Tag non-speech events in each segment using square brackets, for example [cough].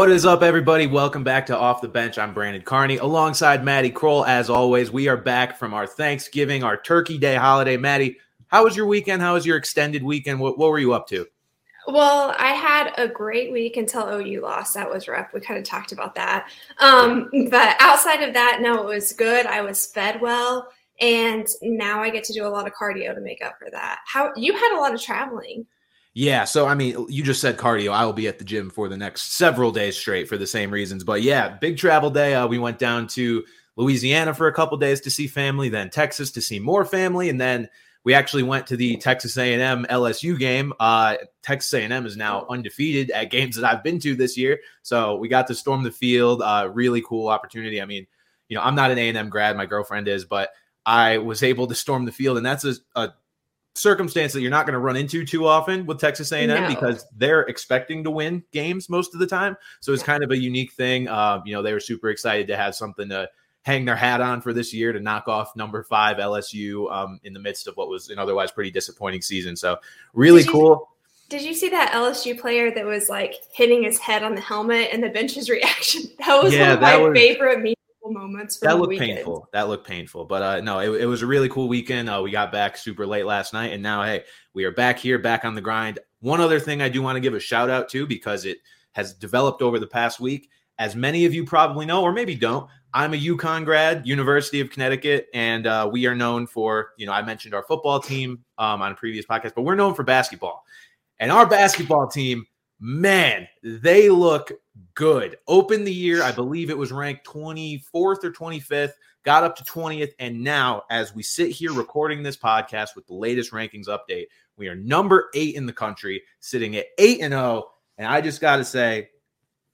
What is up, everybody? Welcome back to Off the Bench. I'm Brandon Carney alongside Madi Kroll. As always, we are back from our Thanksgiving, our Turkey Day holiday. Madi, how was your weekend? How was your extended weekend? What, what were you up to? Well, I had a great week until OU lost. That was rough. We kind of talked about that. Um, but outside of that, no, it was good. I was fed well, and now I get to do a lot of cardio to make up for that. How you had a lot of traveling? Yeah, so I mean, you just said cardio. I will be at the gym for the next several days straight for the same reasons. But yeah, big travel day. Uh, we went down to Louisiana for a couple days to see family, then Texas to see more family, and then we actually went to the Texas A&M LSU game. Uh, Texas A&M is now undefeated at games that I've been to this year, so we got to storm the field. Uh, really cool opportunity. I mean, you know, I'm not an A&M grad, my girlfriend is, but I was able to storm the field, and that's a, a circumstance that you're not going to run into too often with Texas A&M no. because they're expecting to win games most of the time. So it's kind of a unique thing. Uh, you know, they were super excited to have something to hang their hat on for this year to knock off number five LSU um, in the midst of what was an otherwise pretty disappointing season. So really did you, cool. Did you see that LSU player that was like hitting his head on the helmet and the bench's [laughs] reaction? That was yeah, one of my was, favorite moments. that looked painful. That looked painful. But uh, no, it, it, was a really cool weekend. Uh, we got back super late last night, and now hey, we are back here, back on the grind. One other thing I do want to give a shout out to because it has developed over the past week. As many of you probably know, or maybe don't, I'm a UConn grad, University of Connecticut, and uh, we are known for, you know, I mentioned our football team um, on a previous podcast, but we're known for basketball. And our basketball team, man, they look good. Opened the year, I believe it was ranked 24th or 25th, got up to 20th. And now, as we sit here recording this podcast with the latest rankings update, we are number eight in the country, sitting at 8 and 0. And I just got to say,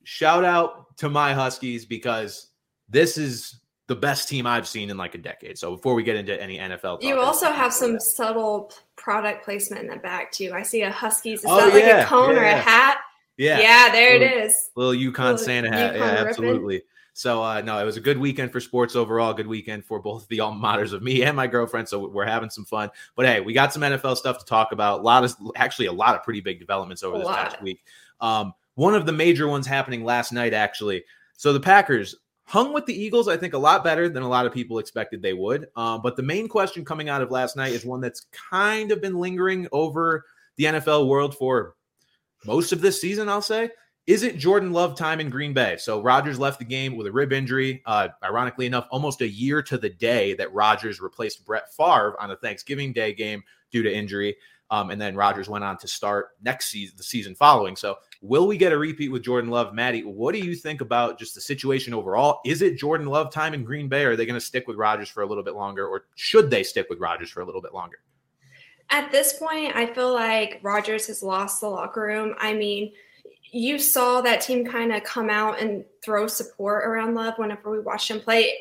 shout out to my Huskies because this is the best team I've seen in like a decade. So before we get into any NFL, you also have some subtle product placement in the back too. I see a Huskies. Is oh, that yeah, like a cone yeah, or a hat? Yeah, yeah, there little, it is. Little UConn little Santa hat. UConn yeah, absolutely. So uh, no, it was a good weekend for sports overall. Good weekend for both the alma maters of me and my girlfriend. So we're having some fun. But hey, we got some NFL stuff to talk about. A lot of actually a lot of pretty big developments over a this lot. past week. Um, one of the major ones happening last night, actually. So the Packers hung with the Eagles, I think, a lot better than a lot of people expected they would. Um, but the main question coming out of last night is one that's kind of been lingering over the NFL world for most of this season, I'll say. Is it Jordan Love time in Green Bay? So Rodgers left the game with a rib injury. Uh, ironically enough, almost a year to the day that Rodgers replaced Brett Favre on the Thanksgiving Day game due to injury. Um, and then Rodgers went on to start next season, the season following. So Will we get a repeat with Jordan Love? Madi, what do you think about just the situation overall? Is it Jordan Love time in Green Bay? Or are they going to stick with Rodgers for a little bit longer, or should they stick with Rodgers for a little bit longer? At this point, I feel like Rodgers has lost the locker room. I mean, you saw that team kind of come out and throw support around Love whenever we watched him play.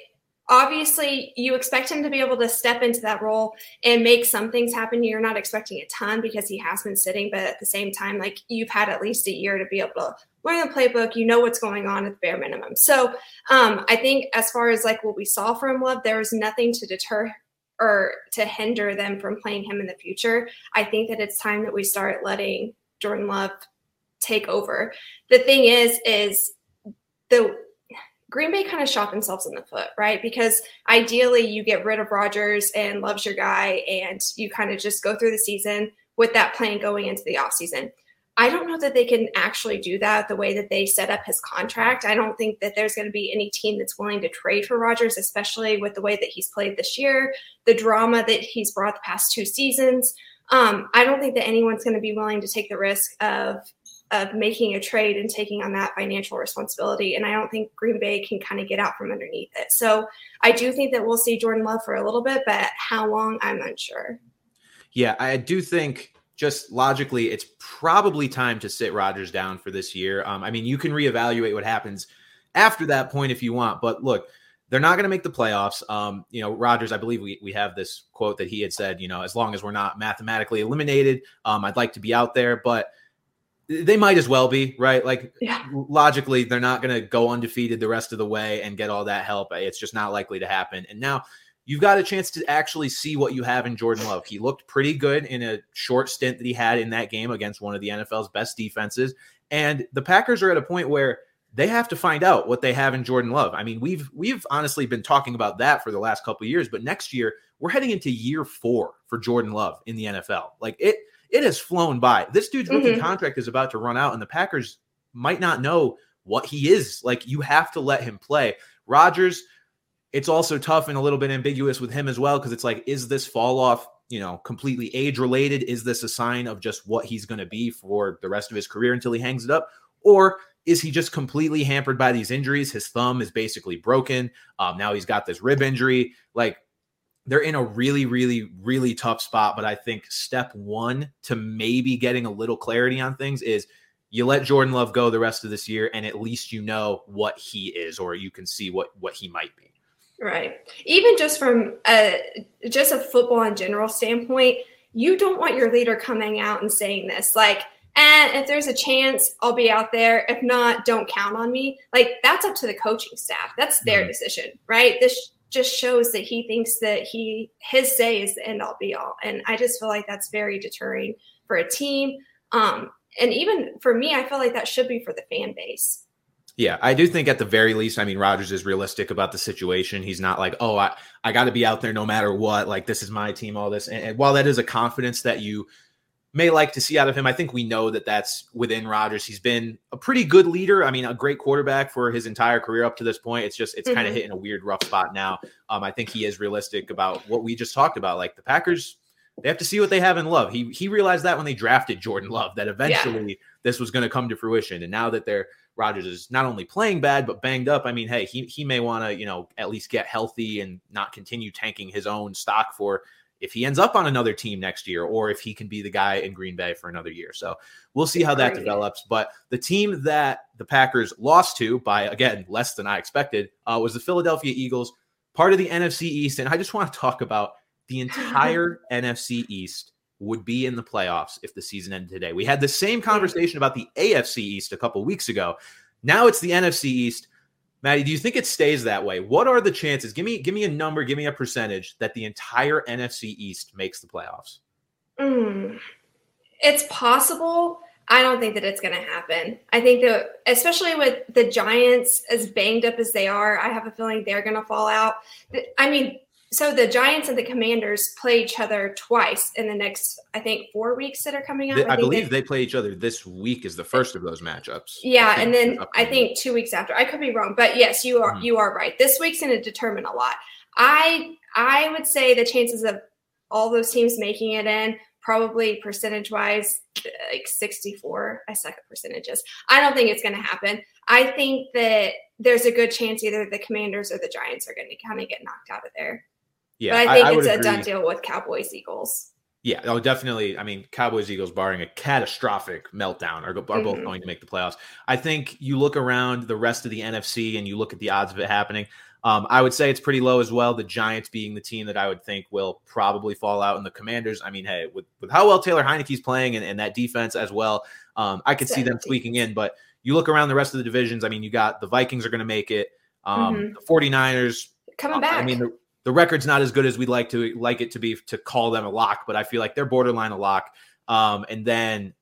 Obviously you expect him to be able to step into that role and make some things happen. You're not expecting a ton because he has been sitting but at the same time like you've had at least a year to be able to learn the playbook. You know what's going on at the bare minimum. So um, i think as far as like what we saw from love there was nothing to deter or to hinder them from playing him in the future i think that it's time that we start letting jordan love take over the thing is is the Green Bay kind of shot themselves in the foot, right? Because ideally, you get rid of Rodgers and loves your guy, and you kind of just go through the season with that plan going into the offseason. I don't know that they can actually do that the way that they set up his contract. I don't think that there's going to be any team that's willing to trade for Rodgers, especially with the way that he's played this year, the drama that he's brought the past two seasons. Um, I don't think that anyone's going to be willing to take the risk of of making a trade and taking on that financial responsibility. And I don't think Green Bay can kind of get out from underneath it. So I do think that we'll see Jordan Love for a little bit, but how long, I'm unsure. Yeah, I do think just logically, it's probably time to sit Rodgers down for this year. Um, I mean, you can reevaluate what happens after that point if you want, but look, they're not going to make the playoffs. Um, you know, Rodgers, I believe we, we have this quote that he had said, you know, as long as we're not mathematically eliminated, um, I'd like to be out there, but – they might as well be right like yeah. logically they're not going to go undefeated the rest of the way and get all that help it's just not likely to happen and now you've got a chance to actually see what you have in jordan love he looked pretty good in a short stint that he had in that game against one of the nfl's best defenses and the packers are at a point where they have to find out what they have in Jordan Love. I mean, we've we've honestly been talking about that for the last couple years, but next year we're heading into year four for Jordan Love in the NFL. Like it it has flown by. This dude's rookie mm-hmm. contract is about to run out, and the Packers might not know what he is. Like you have to let him play. Rodgers, it's also tough and a little bit ambiguous with him as well because it's like, is this fall off, you know, completely age related? Is this a sign of just what he's going to be for the rest of his career until he hangs it up? Or is he just completely hampered by these injuries? His thumb is basically broken. Um, now he's got this rib injury. Like they're in a really, really, really tough spot. But I think step one to maybe getting a little clarity on things is you let Jordan Love go the rest of this year, and at least you know what he is, or you can see what what he might be. Right. Even just from a just a football in general standpoint, you don't want your leader coming out and saying this like. And if there's a chance, I'll be out there. If not, don't count on me. Like that's up to the coaching staff. That's their mm-hmm. decision, right? This just shows that he thinks that he his say is the end all be all, and I just feel like that's very deterring for a team. Um, and even for me, I feel like that should be for the fan base. Yeah, I do think at the very least, I mean, Rodgers is realistic about the situation. He's not like, oh, I, I got to be out there no matter what. Like, this is my team, all this. And, and, while that is a confidence that you may like to see out of him, I think we know that that's within Rodgers. He's been a pretty good leader. I mean, a great quarterback for his entire career up to this point. It's just, it's mm-hmm. kind of hitting a weird, rough spot now. Um, I think he is realistic about what we just talked about. Like, the Packers they have to see what they have in Love. He he realized that when they drafted Jordan Love that eventually yeah. this was going to come to fruition. And now that they're Rodgers is not only playing bad but banged up, I mean, hey, he he may want to you know at least get healthy and not continue tanking his own stock for if he ends up on another team next year or if he can be the guy in Green Bay for another year. So we'll see how that develops. But the team that the Packers lost to by again less than I expected uh, was the Philadelphia Eagles, part of the NFC East. And I just want to talk about the [laughs] entire NFC East would be in the playoffs if the season ended today. We had the same conversation about the AFC East a couple weeks ago. Now it's the NFC East. Madi, do you think it stays that way? What are the chances? Give me give me a number, give me a percentage that the entire NFC East makes the playoffs. Mm, it's possible. I don't think that it's going to happen. I think that, especially with the Giants as banged up as they are, I have a feeling they're going to fall out. I mean, so the Giants and the Commanders play each other twice in the next, I think, four weeks that are coming up. I, I believe they play each other this week is the first of those matchups. Yeah, and then I think two weeks after. I could be wrong, but yes, you are mm-hmm. you are right. This week's going to determine a lot. I I would say the chances of all those teams making it in probably percentage wise like 64 i suck at percentages i don't think it's going to happen i think that there's a good chance either the commanders or the giants are going to kind of get knocked out of there yeah, but I think I, I it's a done deal with Cowboys Eagles. Yeah, oh, definitely. I mean, Cowboys Eagles, barring a catastrophic meltdown, are, are mm-hmm. both going to make the playoffs. I think you look around the rest of the NFC and you look at the odds of it happening. Um, I would say it's pretty low as well. The Giants being the team that I would think will probably fall out, and the Commanders. I mean, hey, with, with how well Taylor Heinicke's playing and, and that defense as well, um, I could see them squeaking in. But you look around the rest of the divisions. I mean, you got the Vikings are going to make it. Um, mm-hmm. The 49ers coming back. I mean, the, the record's not as good as we'd like to like it to be to call them a lock, but I feel like they're borderline a lock. Um, and then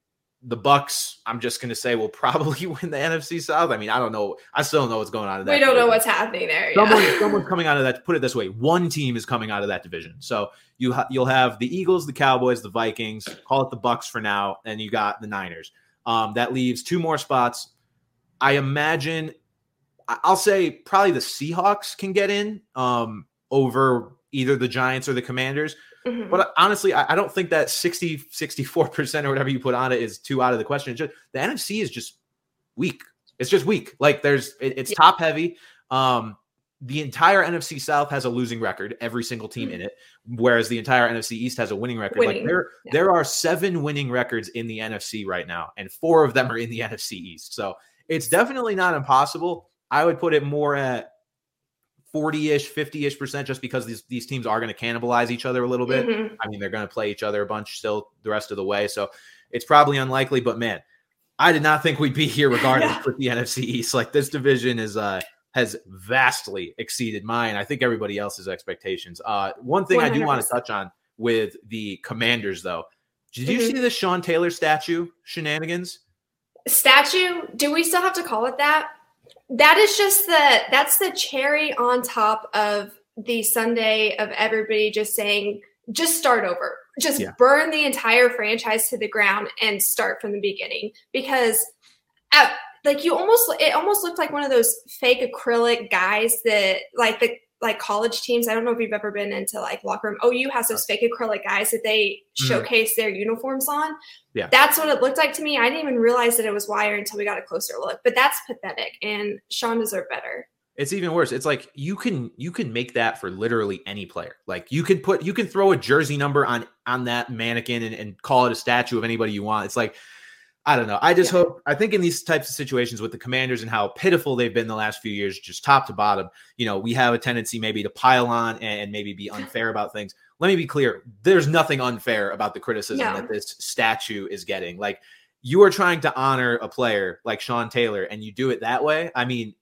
the Bucks, I'm just going to say, will [laughs] probably win the NFC South. I mean, I don't know. I still don't know what's going on. In that we don't division. know what's happening there. Someone, [laughs] someone's coming out of that. Put it this way: one team is coming out of that division. So you ha- you'll have the Eagles, the Cowboys, the Vikings. Call it the Bucks for now, and you got the Niners. Um, that leaves two more spots. I imagine. I'll say probably the Seahawks can get in. Um, over either the Giants or the Commanders. Mm-hmm. But honestly, I, I, don't think that 60, 64% or whatever you put on it is too out of the question. Just, the NFC is just weak. It's just weak. Like there's, it, it's yeah. top heavy. Um, the entire NFC South has a losing record, every single team mm-hmm. in it, whereas the entire NFC East has a winning record. Winning. Like there, yeah. there are seven winning records in the NFC right now, and four of them are in the [laughs] NFC East. So it's definitely not impossible. I would put it more at 40-ish, 50-ish percent just because these, these teams are going to cannibalize each other a little bit. Mm-hmm. I mean, they're going to play each other a bunch still the rest of the way. So it's probably unlikely, but man, I did not think we'd be here regardless yeah. with the NFC East. Like this division is uh has vastly exceeded mine. I think everybody else's expectations. Uh one thing 100%. I do want to touch on with the commanders though. Did you mm-hmm. see the Sean Taylor statue shenanigans? Statue? Do we still have to call it that? That is just the that's the cherry on top of the sundae of everybody just saying, just start over, just yeah. burn the entire franchise to the ground and start from the beginning. Because, at, like you almost, it almost looked like one of those fake acrylic guys that like the like college teams. I don't know if you've ever been into like locker room. OU has those fake acrylic guys that they mm-hmm. showcase their uniforms on. Yeah. That's what it looked like to me. I didn't even realize that it was wire until we got a closer look. But that's pathetic and Sean deserved better. It's even worse. It's like you can you can make that for literally any player. Like you can put you can throw a jersey number on on that mannequin and, and call it a statue of anybody you want. It's like I don't know. I just yeah. hope I think in these types of situations with the commanders and how pitiful they've been the last few years, just top to bottom, you know, we have a tendency maybe to pile on and maybe be [laughs] unfair about things. Let me be clear. There's nothing unfair about the criticism no. that this statue is getting. Like you are trying to honor a player like Sean Taylor and you do it that way. I mean,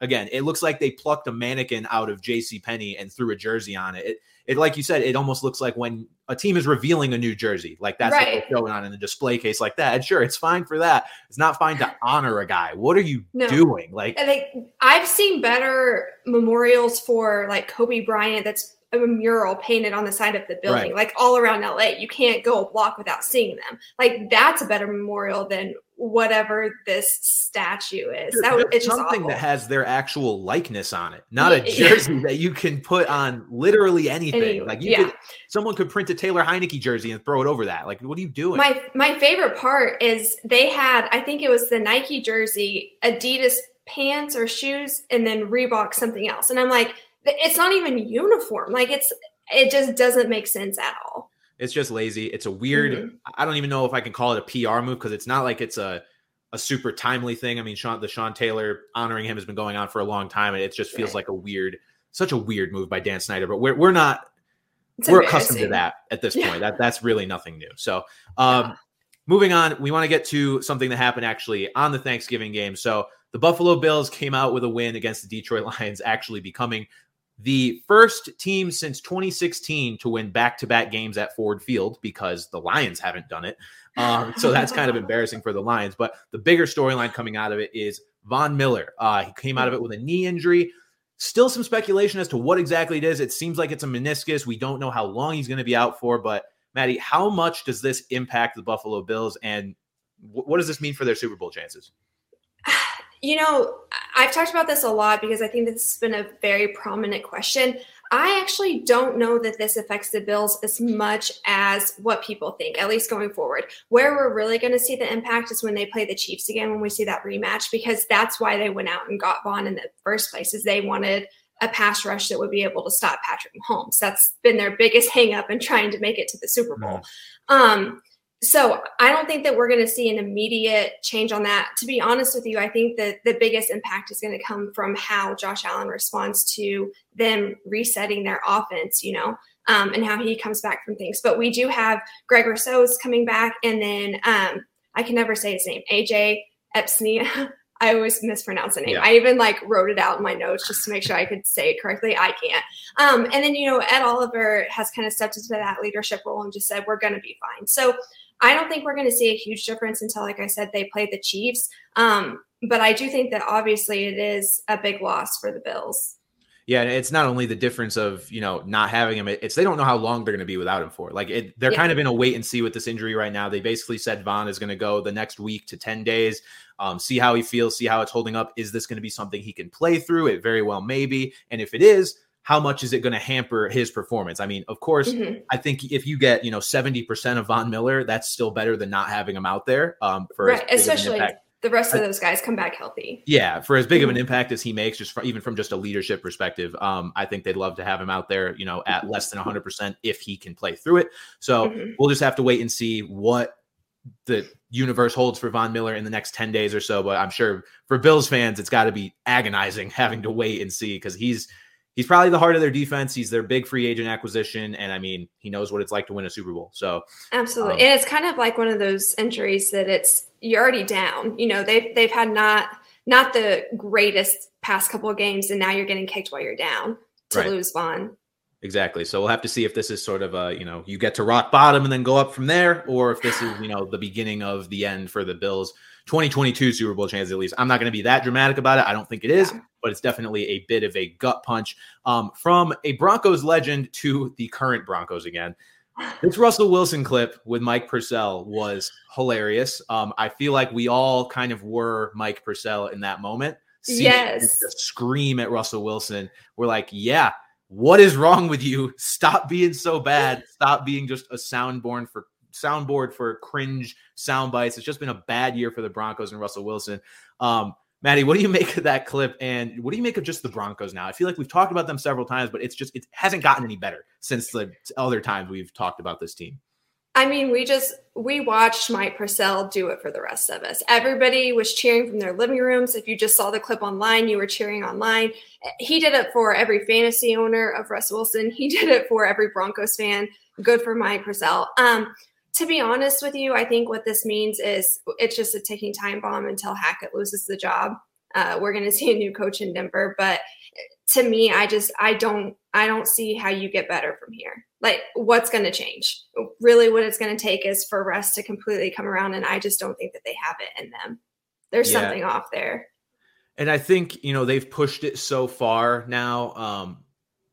again, it looks like they plucked a mannequin out of J.C. Penney and threw a jersey on it. it. It, like you said, it almost looks like when a team is revealing a new jersey, like that's right. what they're showing on in a display case like that. And sure, it's fine for that. It's not fine to honor a guy. What are you no. doing? Like, like, I've seen better memorials for like Kobe Bryant. That's a mural painted on the side of the building, right. like all around LA. You can't go a block without seeing them. Like that's a better memorial than whatever this statue is. That it's something that has their actual likeness on it, not a jersey yeah. that you can put on literally anything. Anyway, like you yeah. could, someone could print a Taylor Heinicke jersey and throw it over that. Like, what are you doing? My my favorite part is they had, I think it was the Nike jersey, Adidas pants or shoes, and then Reebok something else, and I'm like, it's not even uniform. Like it's it just doesn't make sense at all. It's just lazy. It's a weird. Mm-hmm. I don't even know if I can call it a PR move because it's not like it's a a super timely thing. I mean, Sean the Sean Taylor honoring him has been going on for a long time, and it just feels right. like a weird, such a weird move by Dan Snyder. But we're we're not it's we're accustomed to that at this yeah. point. That [laughs] that's really nothing new. So, um, yeah. moving on, we want to get to something that happened actually on the Thanksgiving game. So the Buffalo Bills came out with a win against the Detroit [laughs] Lions, actually becoming the first team since 2016 to win back-to-back games at Ford Field because the Lions haven't done it. Um, so that's kind of [laughs] embarrassing for the Lions. But the bigger storyline coming out of it is Von Miller. Uh, he came out of it with a knee injury. Still some speculation as to what exactly it is. It seems like it's a meniscus. We don't know how long he's going to be out for. But Madi, how much does this impact the Buffalo Bills, and what does this mean for their Super Bowl chances? You know, I've talked about this a lot because I think this has been a very prominent question. I actually don't know that this affects the Bills as much as what people think, at least going forward. Where we're really going to see the impact is when they play the Chiefs again, when we see that rematch, because that's why they went out and got Von in the first place, is they wanted a pass rush that would be able to stop Patrick Mahomes. That's been their biggest hangup in trying to make it to the Super Bowl. Um, so I don't think that we're going to see an immediate change on that. To be honest with you, I think that the biggest impact is going to come from how Josh Allen responds to them resetting their offense, you know, um, and how he comes back from things. But we do have Greg Rousseau's coming back, and then um, I can never say his name, AJ Epstein. [laughs] I always mispronounce the name. Yeah. I even like wrote it out in my notes just to make sure I could say it correctly. I can't. Um, and then you know, Ed Oliver has kind of stepped into that leadership role and just said we're going to be fine. So I don't think we're going to see a huge difference until, like I said, they play the Chiefs. Um, but I do think that obviously it is a big loss for the Bills. Yeah, and it's not only the difference of you know not having him; it's they don't know how long they're going to be without him for. Like it, they're yeah. kind of in a wait and see with this injury right now. They basically said Von is going to go the next week to ten days, um, see how he feels, see how it's holding up. Is this going to be something he can play through? It very well may be, and if it is, how much is it going to hamper his performance? I mean, of course, mm-hmm. I think if you get you know seventy percent of Von Miller, that's still better than not having him out there. Um, for right, especially the rest of those guys come back healthy. Yeah, for as big of an mm-hmm. impact as he makes, just from, even from just a leadership perspective, um, I think they'd love to have him out there. You know, at less than hundred percent if he can play through it. So mm-hmm. we'll just have to wait and see what the universe holds for Von Miller in the next 10 days or so. But I'm sure for Bills fans, it's got to be agonizing [laughs] having to wait and see because he's he's probably the heart of their defense. He's their big free agent acquisition, and I mean, he knows what it's like to win a Super Bowl. So absolutely, um, and it's kind of like one of those injuries that it's you're already down. You know, they've they've had not not the greatest past couple of games, and now you're getting kicked while you're down to right. lose Von. Exactly. So we'll have to see if this is sort of a, you know, you get to rock bottom and then go up from there, or if this is, you know, the beginning of the end for the Bills 2022 Super Bowl chance at least. I'm not going to be that dramatic about it. I don't think it is, yeah. But it's definitely a bit of a gut punch. Um, from a Broncos legend to the current Broncos again. This Russell Wilson clip with Mike Purcell was hilarious. Um, I feel like we all kind of were Mike Purcell in that moment. Yes. Scream at Russell Wilson. We're like, yeah, what is wrong with you? Stop being so bad. Stop being just a soundboard for soundboard for cringe sound bites. It's just been a bad year for the Broncos and Russell Wilson. Um, Madi, what do you make of that clip? And what do you make of just the Broncos now? I feel like we've talked about them several times, but it's just it hasn't gotten any better since the other times we've talked about this team. I mean, we just we watched Mike Purcell do it for the rest of us. Everybody was cheering from their living rooms. If you just saw the clip online, you were cheering online. He did it for every fantasy owner of Russ Wilson. He [laughs] did it for every Broncos fan. Good for Mike Purcell. Um, to be honest with you, I think what this means is it's just a ticking time bomb until Hackett loses the job. Uh, we're going [laughs] to see a new coach in Denver, but to me, I just I don't I don't see how you get better from here. Like what's going to change? Really, what it's going to take is for Russ to completely come around, and I just don't think that they have it in them. There's yeah. something off there. And I think you know they've pushed it so far now. Um,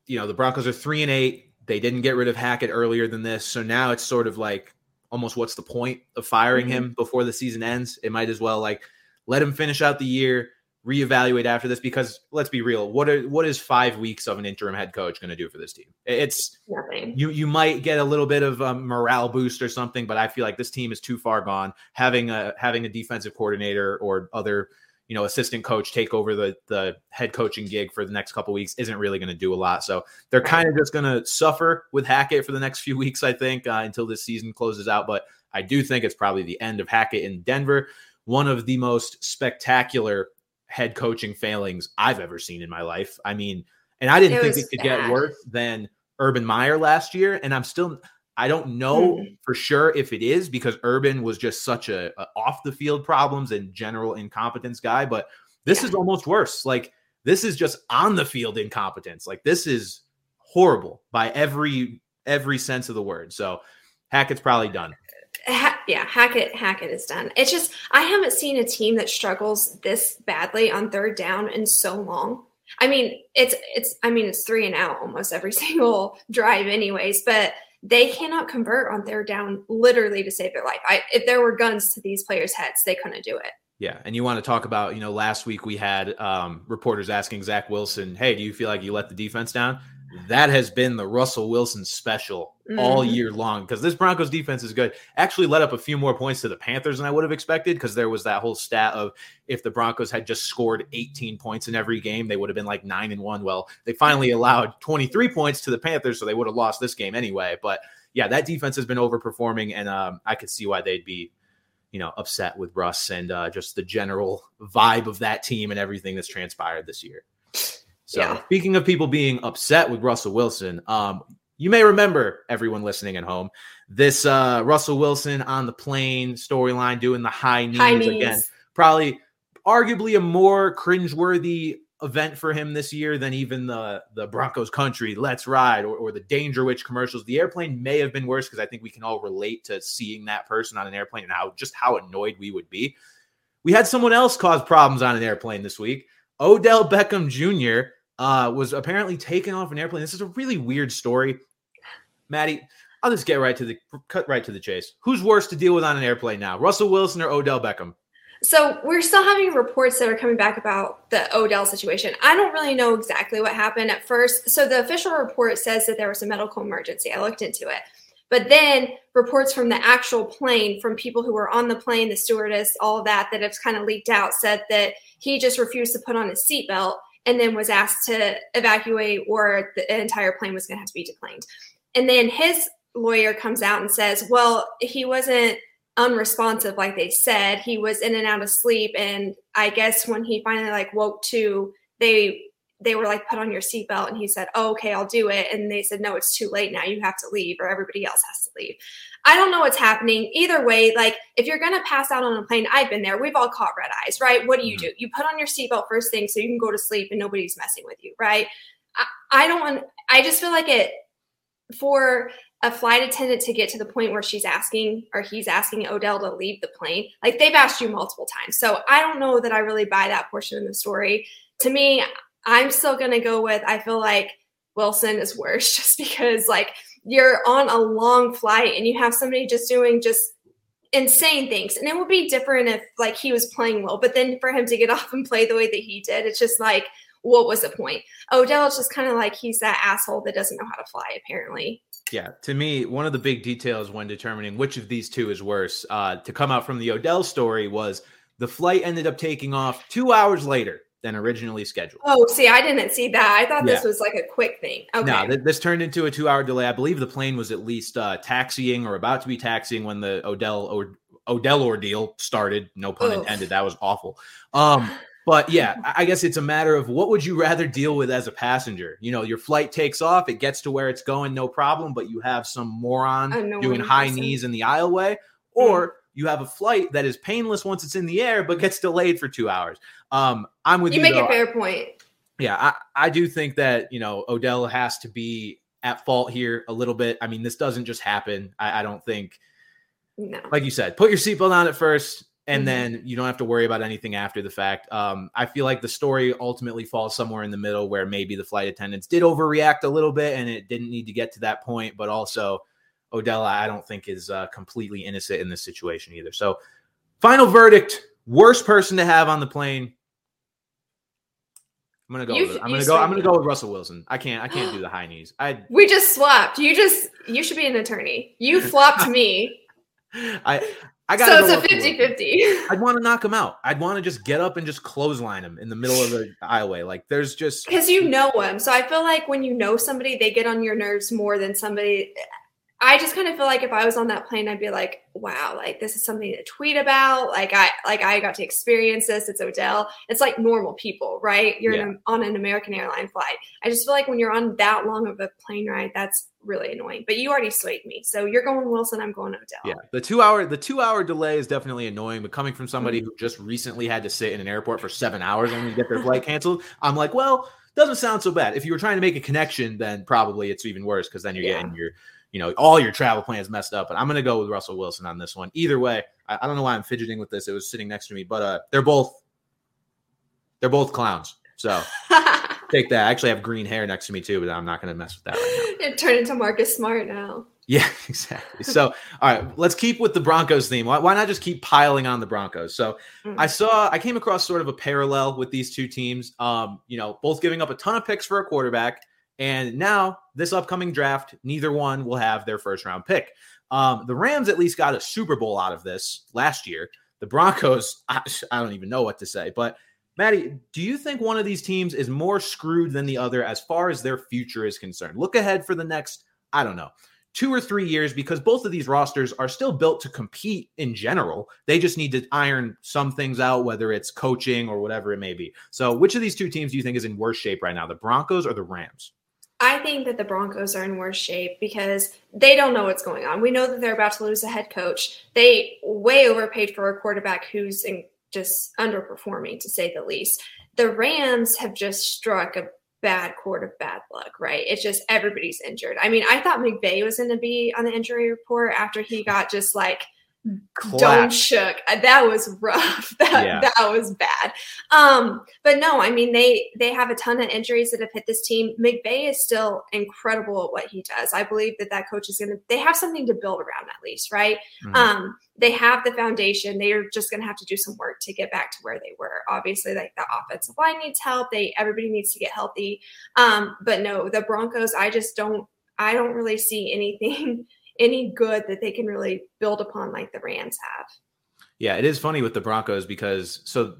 you know the Broncos are three and eight. They didn't get rid of Hackett earlier than this, so now it's sort of like almost what's the point of firing mm-hmm. him before the season ends? It might as well like let him finish out the year reevaluate after this because let's be real what are what is five weeks of an interim head coach going to do for this team it's nothing you you might get a little bit of a morale boost or something but i feel like this team is too far gone having a having a defensive coordinator or other you know assistant coach take over the the head coaching gig for the next couple weeks isn't really going to do a lot so they're kind of just going to suffer with hackett for the next few [laughs] weeks i think uh, until this season closes out but i do think it's probably the end of hackett in denver one of the most spectacular head coaching failings I've ever seen in my life. I mean, and I didn't it think it could bad. get worse than Urban Meyer last year. And I'm still, I don't know mm. for sure if it is because Urban was just such a, a, off the field problems and general incompetence guy. But this yeah. is almost worse. Like this is just on the field incompetence. Like this is horrible by every every sense of the word. So Hackett's probably done. Ha- yeah, Hackett Hackett is done. It's just I haven't seen a team that struggles this badly on third down in so long. I mean, it's it's I mean it's three and out almost every [laughs] single drive, anyways. But they cannot convert on third down literally to save their life. I, if there were guns to these players' heads, they couldn't do it. Yeah, and you want to talk about you know last week we had um, reporters asking Zach Wilson, "Hey, do you feel like you let the defense down?" That has been the Russell Wilson special mm-hmm. all year long because this Broncos defense is good. Actually, led up a few more points to the Panthers than I would have expected because there was that whole stat of if the Broncos had just scored 18 points in every game, they would have been like nine and one. Well, they finally allowed 23 points to the Panthers, so they would have lost this game anyway. But yeah, that defense has been overperforming, and um, I could see why they'd be. You know, upset with Russ and uh, just the general vibe of that team and everything that's transpired this year. So yeah. speaking of people being upset with Russell Wilson, um, you may remember everyone listening at home this uh, Russell Wilson on the plane storyline doing the high knees, high knees again. Probably, arguably, a more cringeworthy event for him this year than even the the Broncos country Let's Ride or, or the Dangerwich commercials. The airplane may have been worse because I think we can all relate to seeing that person on an airplane and how just how annoyed we would be. We had someone else cause problems on an airplane this week. Odell Beckham Jr. Uh, was apparently taken off an airplane. This is a really weird story. Madi, I'll just get right to the cut right to the chase. Who's worse to deal with on an airplane now, Russell Wilson or Odell Beckham? So we're still having reports that are coming back about the Odell situation. I don't really know exactly what happened at first. So the official report says that there was a medical emergency. I looked into it. But then reports from the actual plane, from people who were on the plane, the stewardess, all that, that have kind of leaked out, said that he just refused to put on his seatbelt and then was asked to evacuate or the entire plane was going to have to be deplaned. And then his lawyer comes out and says, well, he wasn't unresponsive like they said. He was in and out of sleep. And I guess when he finally like woke to, they they were like, put on your seatbelt. And he said, oh, okay, I'll do it. And they said, no, it's too late now. You have to leave or everybody else has to leave. I don't know what's happening. Either way, like if you're going to pass out on a plane, I've been there. We've all caught red eyes, right? What do you mm-hmm. do? You put on your seatbelt first thing so you can go to sleep and nobody's messing with you, right? I, I don't want, I just feel like it, for a flight attendant to get to the point where she's asking or he's asking Odell to leave the plane, like they've asked you multiple times. So I don't know that I really buy that portion of the story. To me, I'm still going to go with I feel like Wilson is worse [laughs] just because like you're on a long flight and you have somebody just doing just insane things. And it would be different if like he was playing well, but then for him to get [laughs] off and play the way that he did, it's just like, what was the point? Odell's just kind of like he's that asshole that doesn't know how to fly, apparently. Yeah, to me, one of the big details when determining which of these two is worse uh, to come out from the Odell story was the flight ended up taking off two hours later than originally scheduled. Oh, see, I didn't see that. I thought yeah. this was like a quick thing. Okay. No, th- this turned into a two-hour delay. I believe the plane was at least uh, taxiing or about to be taxiing when the Odell or Odell ordeal started. No pun Ugh. intended. That was awful. Um, but yeah, [laughs] I guess it's a matter of what would you rather deal with as a passenger? You know, your flight takes off, it gets to where it's going, no problem, but you have some moron doing high person. knees in the aisleway, or. You have a flight that is painless once it's in the air, but gets delayed for two hours. Um, I'm with you. You make though. a fair point. Yeah, I, I do think that you know Odell has to be at fault here a little bit. I mean, this doesn't just happen. I, I don't think. No. Like you said, put your seatbelt on at first, and mm-hmm. then you don't have to worry about anything after the fact. Um, I feel like the story ultimately falls somewhere in the middle where maybe the flight attendants did overreact a little bit, and it didn't need to get to that point, but also Odell, I don't think is uh, completely innocent in this situation either. So, final verdict: worst person to have on the plane. I'm gonna go. You, with, I'm gonna go. I'm gonna go with Russell Wilson. I can't. I can't do the high knees. I. [gasps] We just swapped. You just. You should be an attorney. You flopped me. [laughs] I. I got. So it's a 50 50. [laughs] I'd want to knock him out. I'd want to just get up and just clothesline him in the middle of the aisleway. Like there's just because you know him. So I feel like when you know somebody, they get on your nerves more than somebody. I just kind of feel like if I was on that plane, I'd be like, wow, like this is something to tweet about. Like I like I got to experience this. It's Odell. It's like normal people, right? You're yeah. on an American airline flight. I just feel like when you're on that long of a plane ride, that's really annoying. But you already swayed me. So you're going Wilson, I'm going Odell. Yeah. The two hour the two hour delay is definitely annoying, but coming from somebody mm-hmm. who just recently had to sit in an airport for seven hours and get their flight canceled, I'm like, well, doesn't sound so bad. If you were trying to make a connection, then probably it's even worse because then you're yeah. getting your you know, all your travel plans messed up. But I'm going to go with Russell Wilson on this one. Either way, I, I, don't know why I'm fidgeting with this. It was sitting next to me, but uh, they're both they're both clowns. So [laughs] take that. I actually have green hair next to me too, but I'm not going to mess with that right. [laughs] It turned into Marcus Smart now. Yeah, [laughs] exactly. So, all right, let's keep with the Broncos theme. Why, why not just keep piling on the Broncos? So, mm-hmm. I saw, I came across sort of a parallel with these two teams. Um, you know, both giving up a ton of picks for a quarterback, and now, this upcoming draft, neither one will have their first round pick. Um, the Rams at least got a Super Bowl out of this last year. The Broncos, [laughs] I, I don't even know what to say. But, Madi, do you think one of these teams is more screwed than the other as far as their future is concerned? Look ahead for the next, I don't know, two or three years because both of these rosters are still built to compete in general. They just need to iron some things out, whether it's coaching or whatever it may be. So, which of these two teams do you think is in worse shape right now, the Broncos or the Rams? I think that the Broncos are in worse shape because they don't know what's going on. We know that they're about to lose a head coach. They way overpaid for a quarterback who's in, just underperforming, to say the least. The Rams have just struck a bad court of bad luck, right? It's just everybody's injured. I mean, I thought McVay was going to be on the injury report after he got just like don't shook. Uh, that was rough. [laughs] That yeah. that was bad. Um, but no, I mean they they have a ton of injuries that have hit this team. McVay is still incredible at what he does. I believe that that coach is going to. They have something to build around at least, right? Mm-hmm. Um, they have the foundation. They are just going to have to do some work to get back to where they were. Obviously, like the offensive line needs help. They everybody needs to get healthy. Um, but no, the Broncos. I just don't. I don't really see anything [laughs] any good that they can really build upon like the Rams have. Yeah, it is funny with the Broncos because so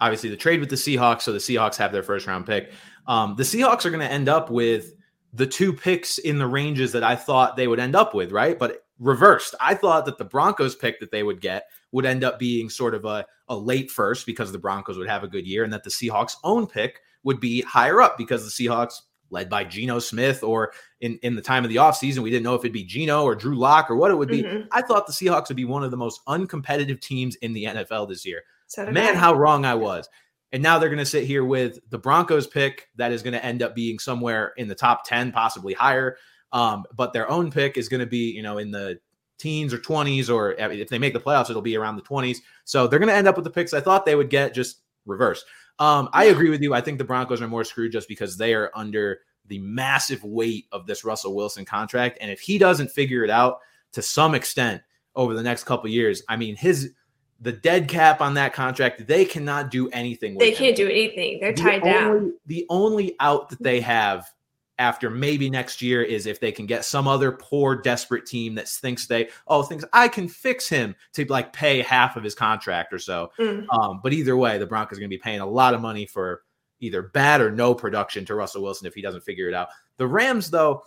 obviously the trade with the Seahawks, so the Seahawks have their first round pick. Um, the Seahawks are going to end up with the two picks in the ranges that I thought they would end up with, right? But reversed. I thought that the Broncos pick that they would get would end up being sort of a, a late first because the Broncos would have a good year, and that the Seahawks' own pick would be higher up because the Seahawks led by Geno Smith, or in, in the time of the offseason, we didn't know if it'd be Geno or Drew Lock or what it would be. Mm-hmm. I thought the Seahawks would be one of the most uncompetitive teams in the NFL this year. So Man, I. how wrong I was. And now they're going to sit here with the Broncos pick that is going to end up being somewhere in the top 10, possibly higher. Um, but their own pick is going to be, you know, in the teens or 20s, or if they make the playoffs, it'll be around the 20s. So they're going to end up with the picks I thought they would get, just reverse. Um, I agree with you. I think the Broncos are more screwed just because they are under the massive weight of this Russell Wilson contract. And if he doesn't figure it out to some extent over the next couple years, I mean, his the dead cap on that contract, they cannot do anything. they can't do anything. They're tied the down. The only out that they have after maybe next year is if they can get some other poor desperate team that thinks they oh thinks I can fix him to like pay half of his contract or so. Mm. Um, but either way, the Broncos are going to be paying a lot of money for either bad or no production to Russell Wilson if he doesn't figure it out. The Rams, though,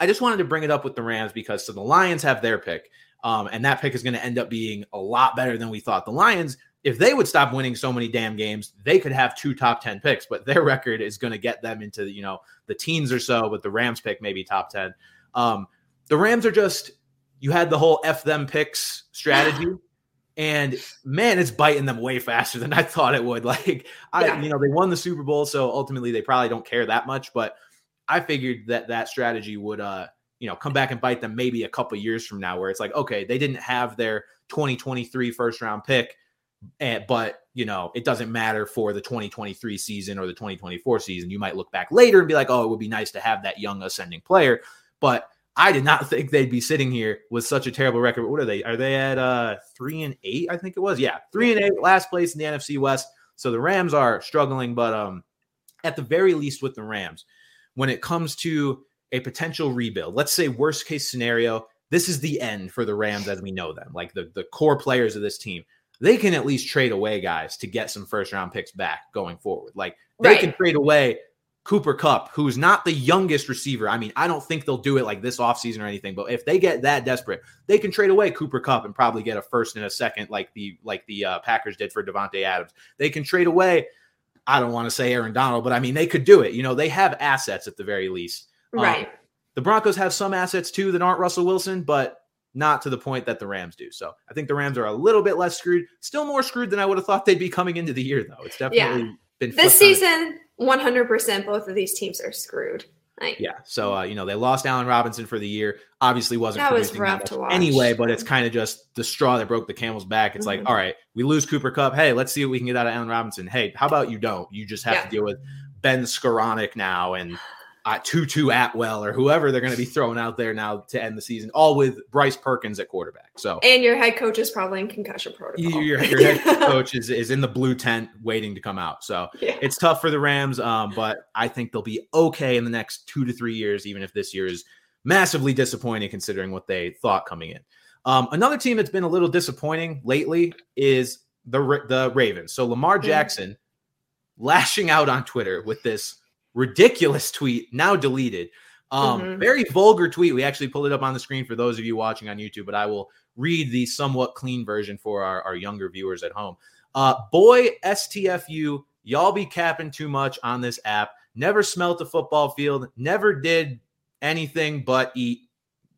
I just wanted to bring it up with the Rams because so the Lions have their pick, um, and that pick is going to end up being a lot better than we thought. The Lions, if they would stop winning so many damn games, they could have two top 10 picks, but their [laughs] record is going to get them into, you know, the teens or so with the Rams pick, maybe top 10. Um, the Rams are just, you had the whole F them picks strategy. [sighs] and man, it's biting them way faster than I thought it would. [laughs] Like, I, yeah. you know, they won the Super Bowl, so ultimately they probably don't care that much. But I figured that that strategy would, uh, you know, come back and bite them maybe a couple years from now, where it's like, okay, they didn't have their 2023 first round pick, and, eh, but you know, it doesn't matter for the 2023 season or the 2024 season. You might look back later and be like, oh, it would be nice to have that young ascending player, but I did not [laughs] think they'd be sitting here with such a terrible record. What are they? Are they at uh three and eight? I think it was. Yeah, three and eight, last place in the NFC West. So the Rams are struggling, but um, at the very least with the Rams, when it comes to a potential rebuild, let's say worst case scenario, this is the end for the Rams as we know them. Like the the core players of this team, they can at least trade away guys to get some first round picks back going forward. Like they right. can trade away Cooper Kupp, who's not the youngest receiver. I mean, I don't think they'll do it like this offseason or anything, but if they get that desperate, they can trade away Cooper Kupp and probably get a first and a second like the like the uh, Packers did for Davante Adams. They can trade away I don't want to say Aaron Donald, but I mean they could do it. You know, they have assets at the very least. Um, right. Um, the Broncos have some assets too that aren't Russell Wilson, but not to the point that the Rams do. So I think the Rams are a little bit less screwed, still more screwed than I would have thought they'd be coming into the year, though. It's definitely yeah. been this season 100% both of these teams are screwed. Like, yeah. So, uh, you know, they lost Allen Robinson for the year. Obviously wasn't that was rough to watch. anyway, but it's kind of just the straw that broke the camel's back. It's mm-hmm. like, all right, we lose Cooper Kupp. Hey, let's see what we can get out of Allen Robinson. Hey, how about you don't? You just have yeah. to deal with Ben Skowronek now and uh, Tutu Atwell or whoever they're going to be throwing out there now to end the season, all with Bryce Perkins at quarterback. So, and your head coach is probably in concussion protocol. Your, your head [laughs] coach is, is in the blue tent waiting to come out. So yeah. it's tough for the Rams, um, but I think they'll be okay in the next two to three years, even if this year is massively disappointing considering what they thought coming in. Um, another team that's been a little disappointing lately is the the Ravens. So Lamar mm-hmm. Jackson mm-hmm. lashing out on Twitter with this ridiculous tweet, now deleted. Um, mm-hmm. Very vulgar tweet. We actually pulled it up on the screen for those of you watching on YouTube, but I will read the somewhat clean version for our, our younger viewers at home. Uh, boy, STFU, y'all be capping too much on this app. Never smelt a football field, never did anything but eat,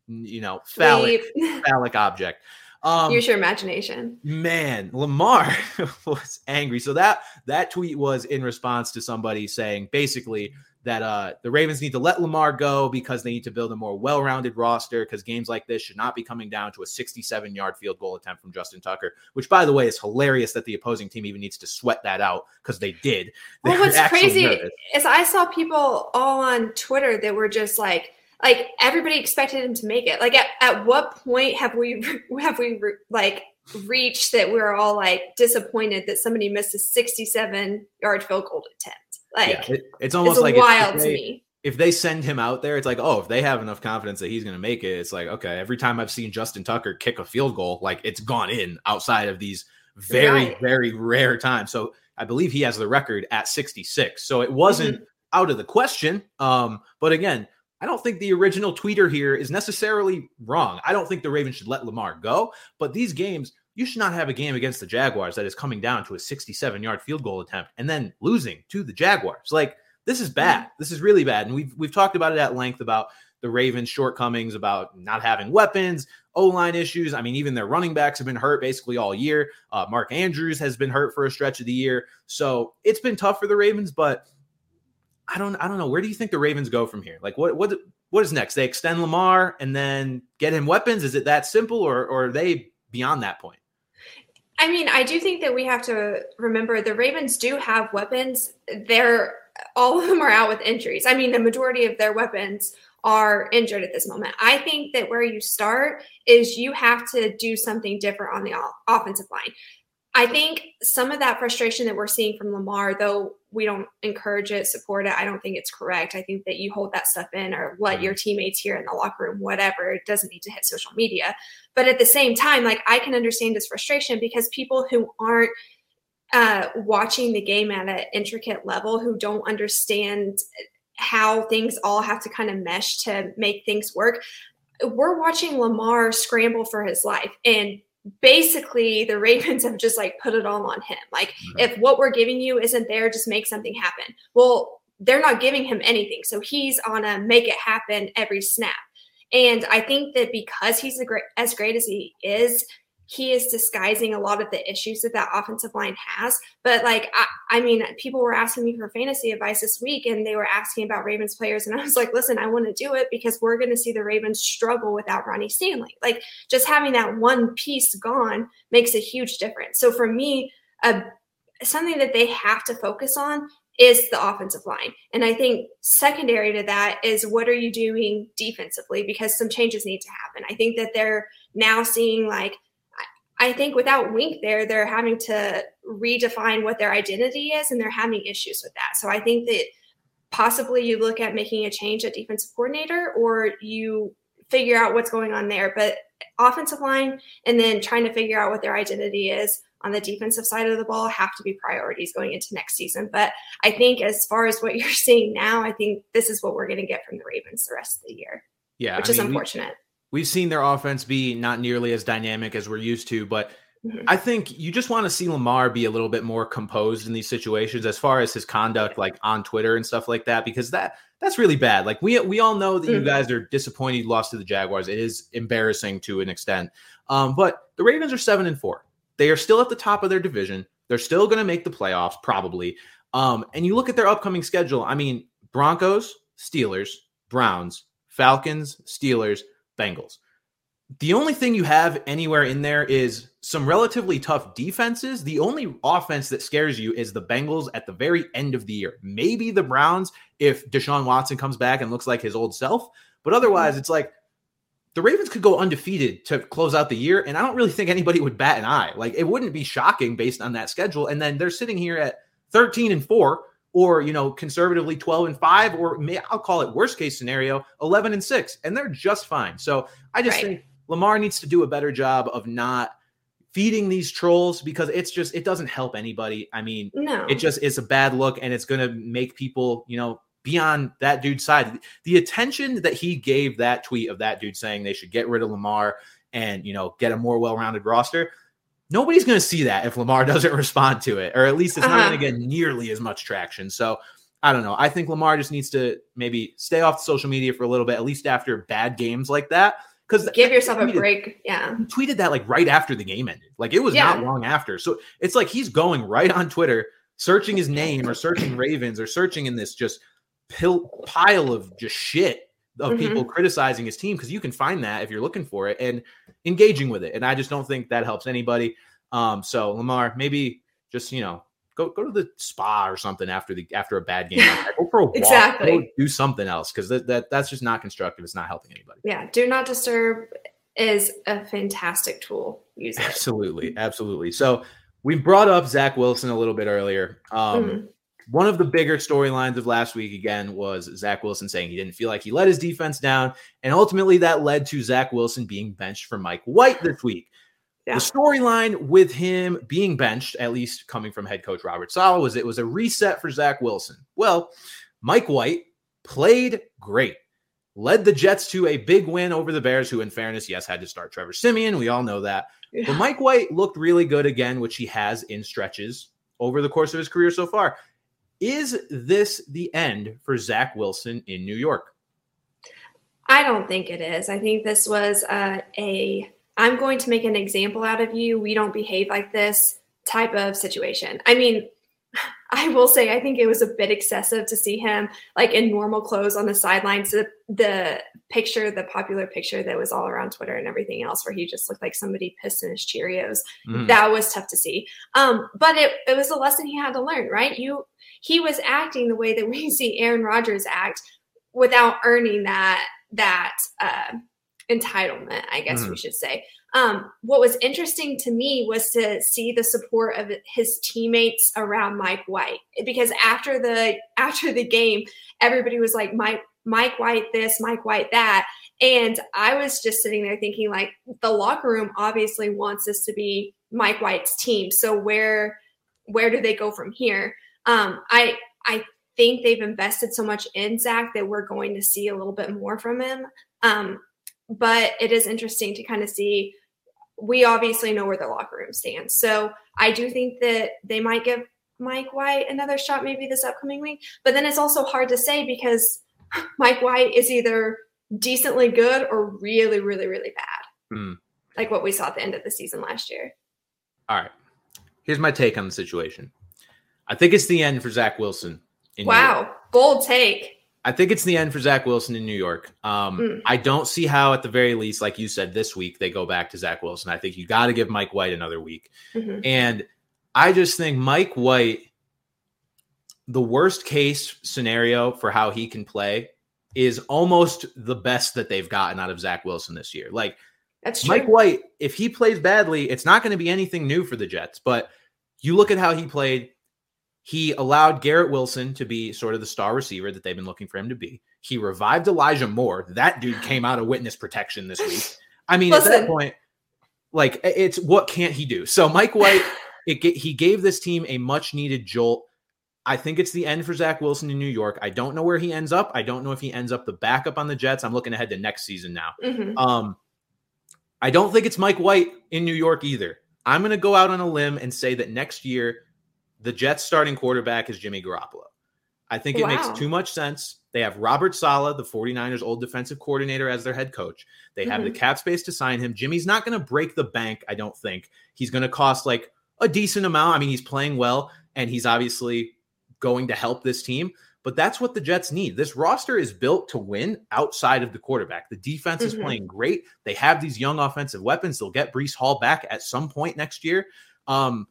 you know, phallic, [laughs] phallic object. Um, Use your imagination. Man, Lamar [laughs] was angry. So that that tweet was in response to somebody saying basically that uh, the Ravens need to let Lamar go because they need to build a more well-rounded roster because games like this should not be coming down to a 67-yard field goal attempt from Justin Tucker. Which, by the way, is hilarious that the opposing team even needs to sweat that out because they did. They well, what's crazy nervous. is I saw people all on Twitter that were just like like everybody expected him to make it. Like at, at what point have we [laughs] have we like reached that we're all like disappointed that somebody missed a 67 yard field goal attempt? Like yeah, it, it's almost it's like wild if, if they, to me. If they send him out there, it's like, oh, if they have enough confidence that he's going to make it, it's like, okay, every time I've seen Justin Tucker kick a field goal, like it's gone in outside of these very, right. very rare times. So I believe he has the record at 66. So it wasn't mm-hmm. out of the question. Um, but again, I don't think the original tweeter here is necessarily wrong. I don't think the Ravens should let Lamar go, but these games, you should not have a game against the Jaguars that is coming down to a 67 yard field goal attempt and then losing to the Jaguars. Like, this is bad. Mm-hmm. This is really bad. And we've, we've talked about it at length about the Ravens' shortcomings, about not having weapons, O line issues. I mean, even their running backs have been hurt basically all year. Uh, Mark Andrews has been hurt for a stretch of the year. So it's been tough for the Ravens, but I don't I don't know. Where do you think the Ravens go from here? Like what what what is next? They extend Lamar and then get him weapons. Is it that simple, or or are they beyond that point? I mean, I do think that we have to remember the Ravens do have weapons. They're all of them are out with injuries. I mean, the majority of their weapons are injured at this moment. I think that where you start is you have to do something different on the offensive line. I think some of that frustration that we're seeing from Lamar, though we don't encourage it, support it, I don't think it's correct. I think that you hold that stuff in or let your teammates hear in the locker room, whatever. It doesn't need to hit social media. But at the same time, like I can understand this frustration because people who aren't uh, watching the game at an intricate level, who don't understand how things all have to kind of mesh to make things work, we're watching Lamar scramble for his life. And basically the Ravens have just like put it all on him. Like if what we're giving you isn't there, just make something happen. Well, they're not giving him anything. So he's on a make it happen every snap. And I think that because he's great, as great as he is, he is disguising a lot of the issues that that offensive line has. But like, I, I, mean, people were asking me for fantasy advice this week, and they were asking about Ravens players, and I was like, listen, I want to do it because we're going to see the Ravens struggle without Ronnie Stanley. Like, just having that one piece gone makes a huge difference. So for me, a something that they have to focus on is the offensive line. And I think secondary to that is what are you doing defensively because some changes need to happen. I think that they're now seeing like I think without Wink there, they're having to redefine what their identity is and they're having issues with that. So I think that possibly you look at making a change at defensive coordinator or you figure out what's going on there. But offensive line and then trying to figure out what their identity is on the defensive side of the ball have to be priorities going into next season. But I think as far as what you're seeing now, I think this is what we're going to get from the Ravens the rest of the year. Yeah. Which I is mean, unfortunate. We've seen their offense be not nearly as dynamic as we're used to, but mm-hmm. I think you just want to see Lamar be a little bit more composed in these situations as far as his conduct like on Twitter and stuff like that because that that's really bad. Like we we all know that mm-hmm. you guys are disappointed you lost to the Jaguars. It is embarrassing to an extent. Um, but the Ravens are 7 and 4. They are still at the top of their division. They're still going to make the playoffs probably. Um, and you look at their upcoming schedule. I mean, Broncos, Steelers, Browns, Falcons, Steelers, Bengals. The only thing you have anywhere in there is some relatively tough defenses. The only offense that scares you is the Bengals at the very end of the year. Maybe the Browns if Deshaun Watson comes back and looks like his old self. But mm-hmm. otherwise, it's like the Ravens could go undefeated to close out the year. And I don't really think anybody would bat an eye. Like it wouldn't be shocking based on that schedule. And then they're sitting here at 13 and four or you know conservatively 12 and 5 or may, I'll call it worst case scenario 11 and 6 and they're just fine. So I just right. think Lamar needs to do a better job of not feeding these trolls because it's just it doesn't help anybody. I mean, no. it just is a bad look and it's going to make people, you know, be on that dude's side. The attention that he gave that tweet of that dude saying they should get rid of Lamar and, you know, get a more well-rounded roster nobody's going to see that if Lamar [laughs] doesn't respond to it, or at least it's uh-huh. not going to get nearly as much traction. So I don't know. I think Lamar just needs to maybe stay off social media for a little bit, at least after bad games like that. Because give yourself tweeted, a break. Yeah. He tweeted that like right after the game ended. Like it was yeah. not long after. So it's like he's going right on Twitter, searching his name or searching Ravens or searching in this just pil- pile of just shit of mm-hmm. people criticizing his team because you can find that if you're looking for it and engaging with it. And I just don't think that helps anybody. Um, so Lamar, maybe just you know go go to the spa or something after the after a bad game. [laughs] go for a walk. exactly. Go do something else because that, that that's just not constructive. It's not helping anybody. Yeah. Do not disturb is a fantastic tool. Use it. Absolutely, absolutely. So we brought up Zach Wilson a little bit earlier. Um, mm-hmm. One of the bigger storylines of last week again was Zach Wilson saying he didn't feel like he let his defense down, and ultimately that led to Zach Wilson being benched for Mike White this week. Yeah. The storyline with him being benched, at least coming from head coach Robert Saleh, was it was a reset for Zach Wilson. Well, Mike White played great, led the Jets to a big win over the Bears, who, in fairness, yes, had to start Trevor Siemian. We all know that. Yeah. But Mike White looked really good again, which he has in stretches over the course of his career so far. Is this the end for Zach Wilson in New York? I don't think it is. I think this was uh, a I'm going to make an example out of you. We don't behave like this type of situation. I mean, [laughs] I will say I think it was a bit excessive to see him like in normal clothes on the sidelines. The, the picture, the popular picture that was all around Twitter and everything else, where he just looked like somebody pissed in his Cheerios. Mm. That was tough to see. Um, but it, it was a lesson he had to learn, right? You he was acting the way that we [laughs] see Aaron Rodgers act without earning that that uh, entitlement, I guess mm. we should say. Um, what was interesting to me was to see the support of his teammates around Mike White because after the [laughs] after the game, everybody was like Mike Mike White this, Mike White that, and I was just sitting there thinking like the locker room obviously wants this to be Mike White's team, so where where do they go from here? Um, I I think they've invested so much in Zach that we're going to see a little bit more from him. Um, but it is interesting to kind of see. We obviously know where the locker room stands. So I do think that they might give Mike White another shot maybe this upcoming week. But then it's also hard to say because [laughs] Mike White is either decently good or really, really, really bad. Mm. Like what we saw at the end of the season last year. All right. Here's my take on the situation. I think it's the end for Zach Wilson. wow. Bold take. I think it's the end for Zach Wilson in New York. Um, mm. I don't see how, at the very least, like you said, this week they go back to Zach Wilson. I think you got to give Mike White another week. Mm-hmm. And I just think Mike White, the worst case scenario for how he can play is almost the best that they've gotten out of Zach Wilson this year. Like, that's true. Mike White, if he plays badly, it's not going to be anything new for the Jets. But you look at how he played he allowed Garrett Wilson to be sort of the star receiver that they've been looking for him to be. He revived Elijah Moore. That dude came out of witness protection this week. I mean, Listen. at that point, like it's what can't he do? So Mike White, it he gave this team a much needed jolt. I think it's the end for Zach Wilson in New York. I don't know where he ends up. I don't know if he ends up the backup on the Jets. I'm looking ahead to next season now. Mm-hmm. Um, I don't think it's Mike White in New York either. I'm going to go out on a limb and say that next year the Jets starting quarterback is Jimmy Garoppolo. I think it wow. makes too much sense. They have Robert Saleh, the 49ers old defensive coordinator, as their head coach. They have mm-hmm. the cap space to sign him. Jimmy's not going to break the bank, I don't think. He's going to cost like a decent amount. I mean, he's playing well and he's obviously going to help this team, but that's what the Jets need. This roster is built to win outside of the quarterback. The defense mm-hmm. is playing great. They have these young offensive weapons. They'll get Breece Hall back at some point next year. Um,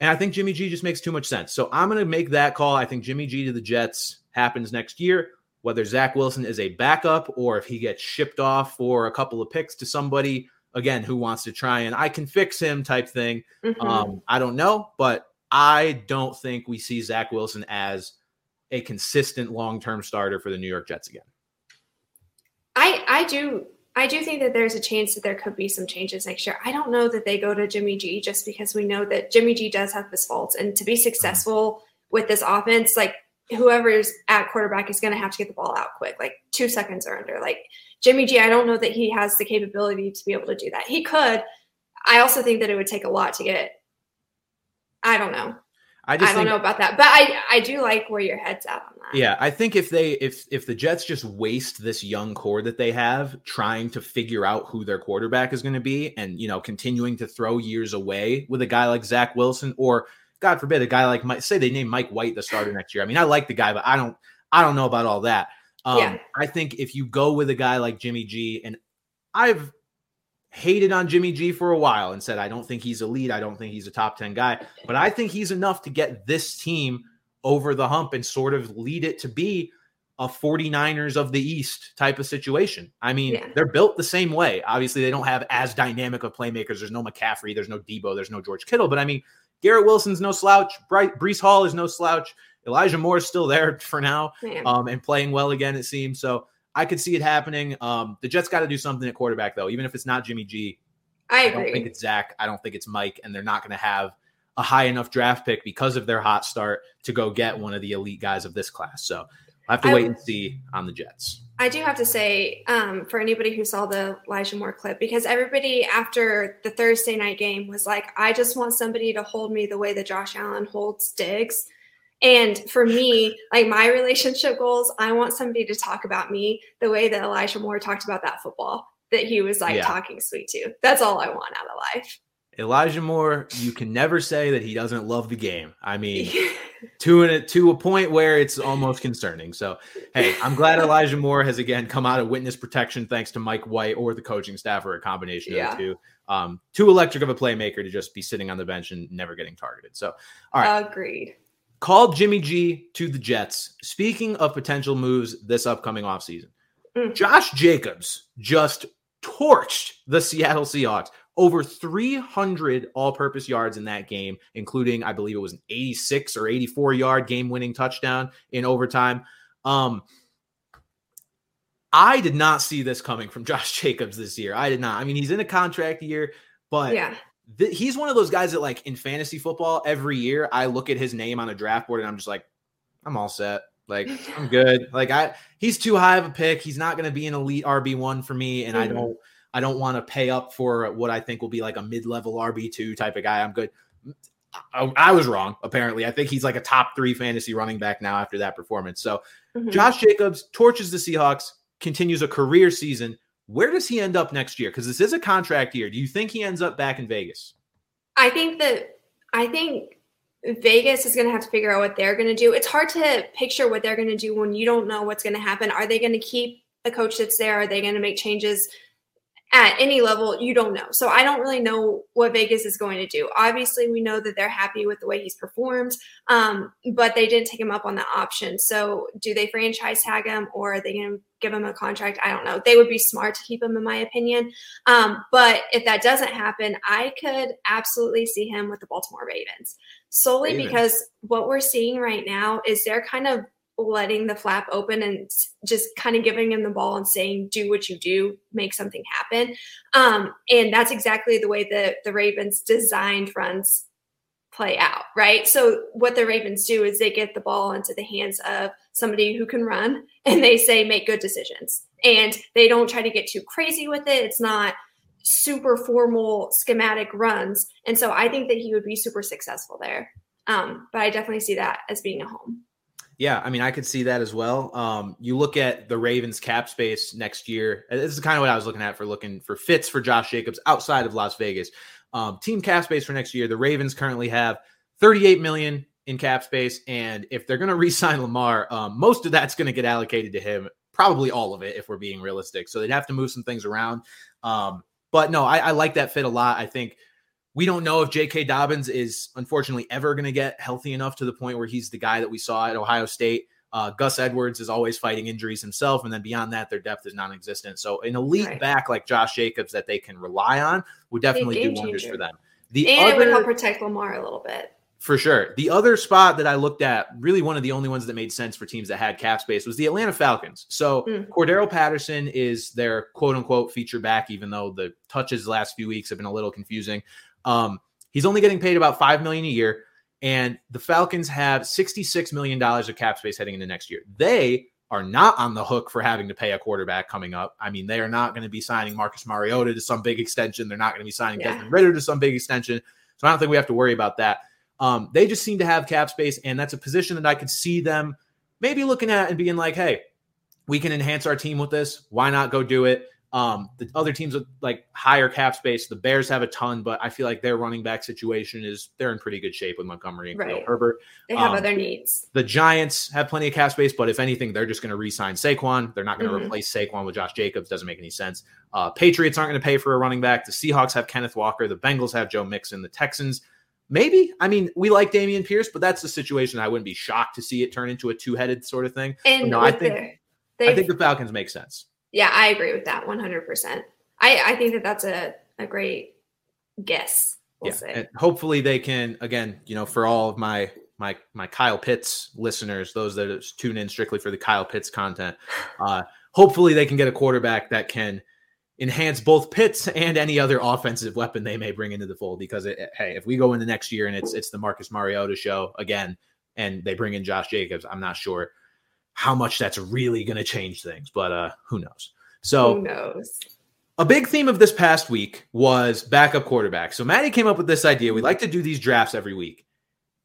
and I think Jimmy G just makes too much sense. So I'm going to make that call. I think Jimmy G to the Jets happens next year. Whether Zach Wilson is a backup or if he gets shipped off for a couple of picks to somebody, again, who wants to try and I can fix him type thing. Mm-hmm. Um, I don't know, but I don't think we see Zach Wilson as a consistent long term starter for the New York Jets again. I, I do I do think that there's a chance that there could be some changes next year. I don't know that they go to Jimmy G just because we know that Jimmy G does have his faults. And to be mm-hmm. successful with this offense, like whoever's at quarterback is going to have to get the ball out quick, like two seconds or under. Like Jimmy G, I don't know that he has the capability to be able to do that. He could. I also think that it would take a lot to get. I don't know. I just I don't think, know about that, but I I do like where your head's at on that. Yeah, I think if they if if the Jets just waste this young core that they have trying to figure out who their quarterback is going to be, and you know continuing to throw years away with a guy like Zach Wilson, or God forbid a guy like Mike, say they name Mike White the starter next year. I mean, I like the guy, but I don't I don't know about all that. Um, yeah. I think if you go with a guy like Jimmy G, and I've hated on Jimmy G for a while and said, I don't think he's elite. I don't think he's a top 10 guy, but I think he's enough to get this team over the hump and sort of lead it to be a 49ers of the East type of situation. I mean, yeah. they're built the same way. Obviously, they don't have as dynamic of playmakers. There's no McCaffrey, there's no Deebo, there's no George Kittle, but I mean, Garrett Wilson's no slouch. Bryce, Breece Hall is no slouch. Elijah Moore is still there [laughs] for now um, and playing well again, it seems. So I could see it happening. Um, the Jets got to do something at quarterback, though, even if it's not Jimmy G. I agree. I don't think it's Zach. I don't think it's Mike, and they're not going to have a high enough draft pick because of their hot start to go get one of the elite guys of this class. So I have to I, wait and see on the Jets. I do have to say, um, for anybody who saw the Elijah Moore clip, because everybody after the Thursday night game was like, I just want somebody to hold me the way that Josh Allen holds Diggs. And for me, like my relationship goals, I want somebody to talk about me the way that Elijah Moore talked about that football that he was like yeah. talking sweet to. That's all I want out of life. Elijah Moore, you can never say that he doesn't love the game. I mean, [laughs] to an, to a point where it's almost concerning. So, hey, I'm glad Elijah Moore has again come out of witness protection thanks to Mike White or the coaching staff or a combination yeah. of the two. Um, too electric of a playmaker to just be sitting on the bench and never getting targeted. So, all right. Agreed. Called Jimmy G to the Jets. Speaking of potential moves this upcoming offseason, mm. Josh Jacobs just torched the Seattle Seahawks over 300 all purpose yards in that game, including, I believe it was an 86 or 84 yard game winning touchdown in overtime. Um, I did not see this coming from [laughs] Josh Jacobs this year. I did not. I mean, he's in a contract year, but yeah. Th- he's one of those guys that, like, in fantasy football, every year I look at his name on a draft board and I'm just like, I'm all set. Like, I'm [laughs] good. Like, I he's too high of a pick. He's not going to be an elite RB one for me, and mm-hmm. I don't. I don't want to pay up for what I think will be like a mid-level RB2 type of guy. I'm good. I, I, was wrong, apparently. I think he's like a top three fantasy running back now after that performance. So mm-hmm. Josh Jacobs torches the Seahawks, continues a career season. Where does he end up next year? Because this is a contract year. Do you think he ends up back in Vegas? I think that I think Vegas is going to have to figure out what they're going to do. It's hard to picture what they're going to do when you don't know what's going to happen. Are they going to keep the coach that's there? Are they going to make changes at any level, you don't know. So I don't really know what Vegas is going to do. Obviously, we know that they're happy with the way he's performed, um, but they didn't take him up on the option. So do they franchise tag him or are they going to give him a contract? I don't know. They would be smart to keep him, in my opinion. Um, but if that doesn't happen, I could absolutely see him with the Baltimore Ravens solely Ravens. because what we're seeing right now is they're kind of letting the flap open and just kind of giving him the ball and saying, do what you do, make something happen. Um, and that's exactly the way that the Ravens designed runs play out, right? So what the Ravens do is they get the ball into the hands of somebody who can run and they say, make good decisions. And they don't try to get too crazy with it. It's not super formal schematic runs. And so I think that he would be super successful there. Um, but I definitely see that as being a home. Yeah, I mean, I could see that as well. Um, you look at the Ravens cap space next year. This is kind of what I was looking at for looking for fits for Josh Jacobs outside of Las Vegas. Um, team cap space for next year. The Ravens currently have 38 million in cap space, and if they're going [laughs] to re-sign Lamar, um, most of that's going to get allocated to him. Probably all of it, if we're being realistic. So they'd have to move some things around. Um, but no, I, I like that fit a lot. I think we don't know if J.K. Dobbins is unfortunately ever going to get healthy enough to the point where he's the guy that we saw at Ohio State. Uh, Gus Edwards is always fighting injuries himself, and then beyond that, their depth is non-existent. So an elite right. back like Josh Jacobs that they can rely on would definitely do wonders changer. for them. The and other, it would help protect Lamar a little bit. For sure. The other spot that I looked at, really one of the only ones that made sense for teams that had cap space, was the Atlanta Falcons. So mm. Cordarrelle Patterson is their quote unquote feature back, even though the touches the last few weeks have been a little confusing. Um, he's only getting paid about five million a year, and the Falcons have sixty-six million dollars of cap space heading into next year. They are not on the hook for having to pay a quarterback coming up. I mean, they are not going to be signing Marcus Mariota to some big extension. They're not going to be signing yeah. Desmond Ridder to some big extension. So I don't think we have to worry about that. Um, they just seem to have cap space, and that's a position that I could see them maybe looking at and being like, hey, we can enhance our team with this. Why not go do it? Um, the other teams with like higher cap space, the Bears have a ton, but I feel like their running back situation is they're in pretty good shape with Montgomery and right. Herbert. They have um, other needs. The Giants have plenty of cap space, but if anything, they're just going to re-sign Saquon. They're not going to mm-hmm. replace Saquon with Josh Jacobs. Doesn't make any sense. Uh, Patriots aren't going to pay for a running back. The Seahawks have Kenneth Walker. The Bengals have Joe Mixon. The Texans Maybe. I mean, we like Dameon Pierce, but that's the situation I wouldn't be shocked to see it turn into a two-headed sort of thing. And no, I think I think the Falcons make sense. Yeah, I agree with that 100%. I, I think that that's a, a great guess. We'll yeah. Say. And hopefully they can, again, you know, for all of my my my Kyle Pitts listeners, those that tune in strictly for the Kyle Pitts content, [sighs] uh, hopefully they can get a quarterback that can enhance both Pitts and any other offensive weapon they may bring into the fold. Because it, hey, if we go into next year and it's it's the Marcus Mariota show again, and they bring in Josh Jacobs, I'm not sure how much that's really going to change things, but uh, who knows? So who knows? A big theme of this past week was backup quarterback. So Madi came up with this idea. We like to do these drafts every week.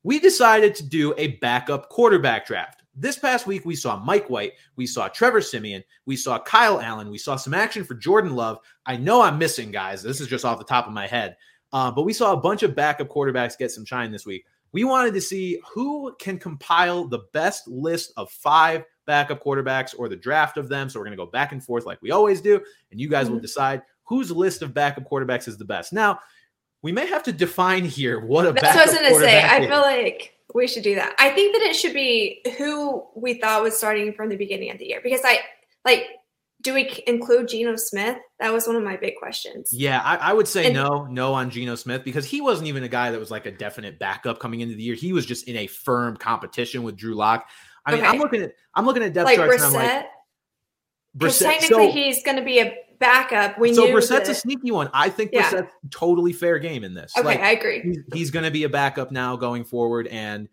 We decided to do a backup quarterback draft. This past week, we saw Mike White, we saw Trevor Siemian, we saw Kyle Allen, we saw some action for Jordan Love. I know I'm missing guys. This is just off the top of my head, uh, but we saw a bunch of backup quarterbacks get some shine this week. We wanted to see who can compile the best list of five backup quarterbacks or the draft of them. So we're going to go back and forth like we always do, and you guys mm-hmm. will decide whose list of backup quarterbacks is the best. Now, we may have to define here what a That's what I was going to say. I feel like we should do that. I think that it should be who we thought was starting from the beginning of the year because I like. Do we include Geno Smith? That was one of my big questions. Yeah, I, I would say and, no, no on Geno Smith because he wasn't even a guy that was like a definite backup coming into the year. He was just in a firm competition with Drew Lock. I mean, okay. I'm looking at I'm looking at depth like charts. Brissett? And I'm like, Brissett. Technically, so, he's going to be a backup. We so Brissett's that, a sneaky one. I think yeah. Brissett's totally fair game in this. Okay, like, I agree. He's, he's going to be a backup now going forward, and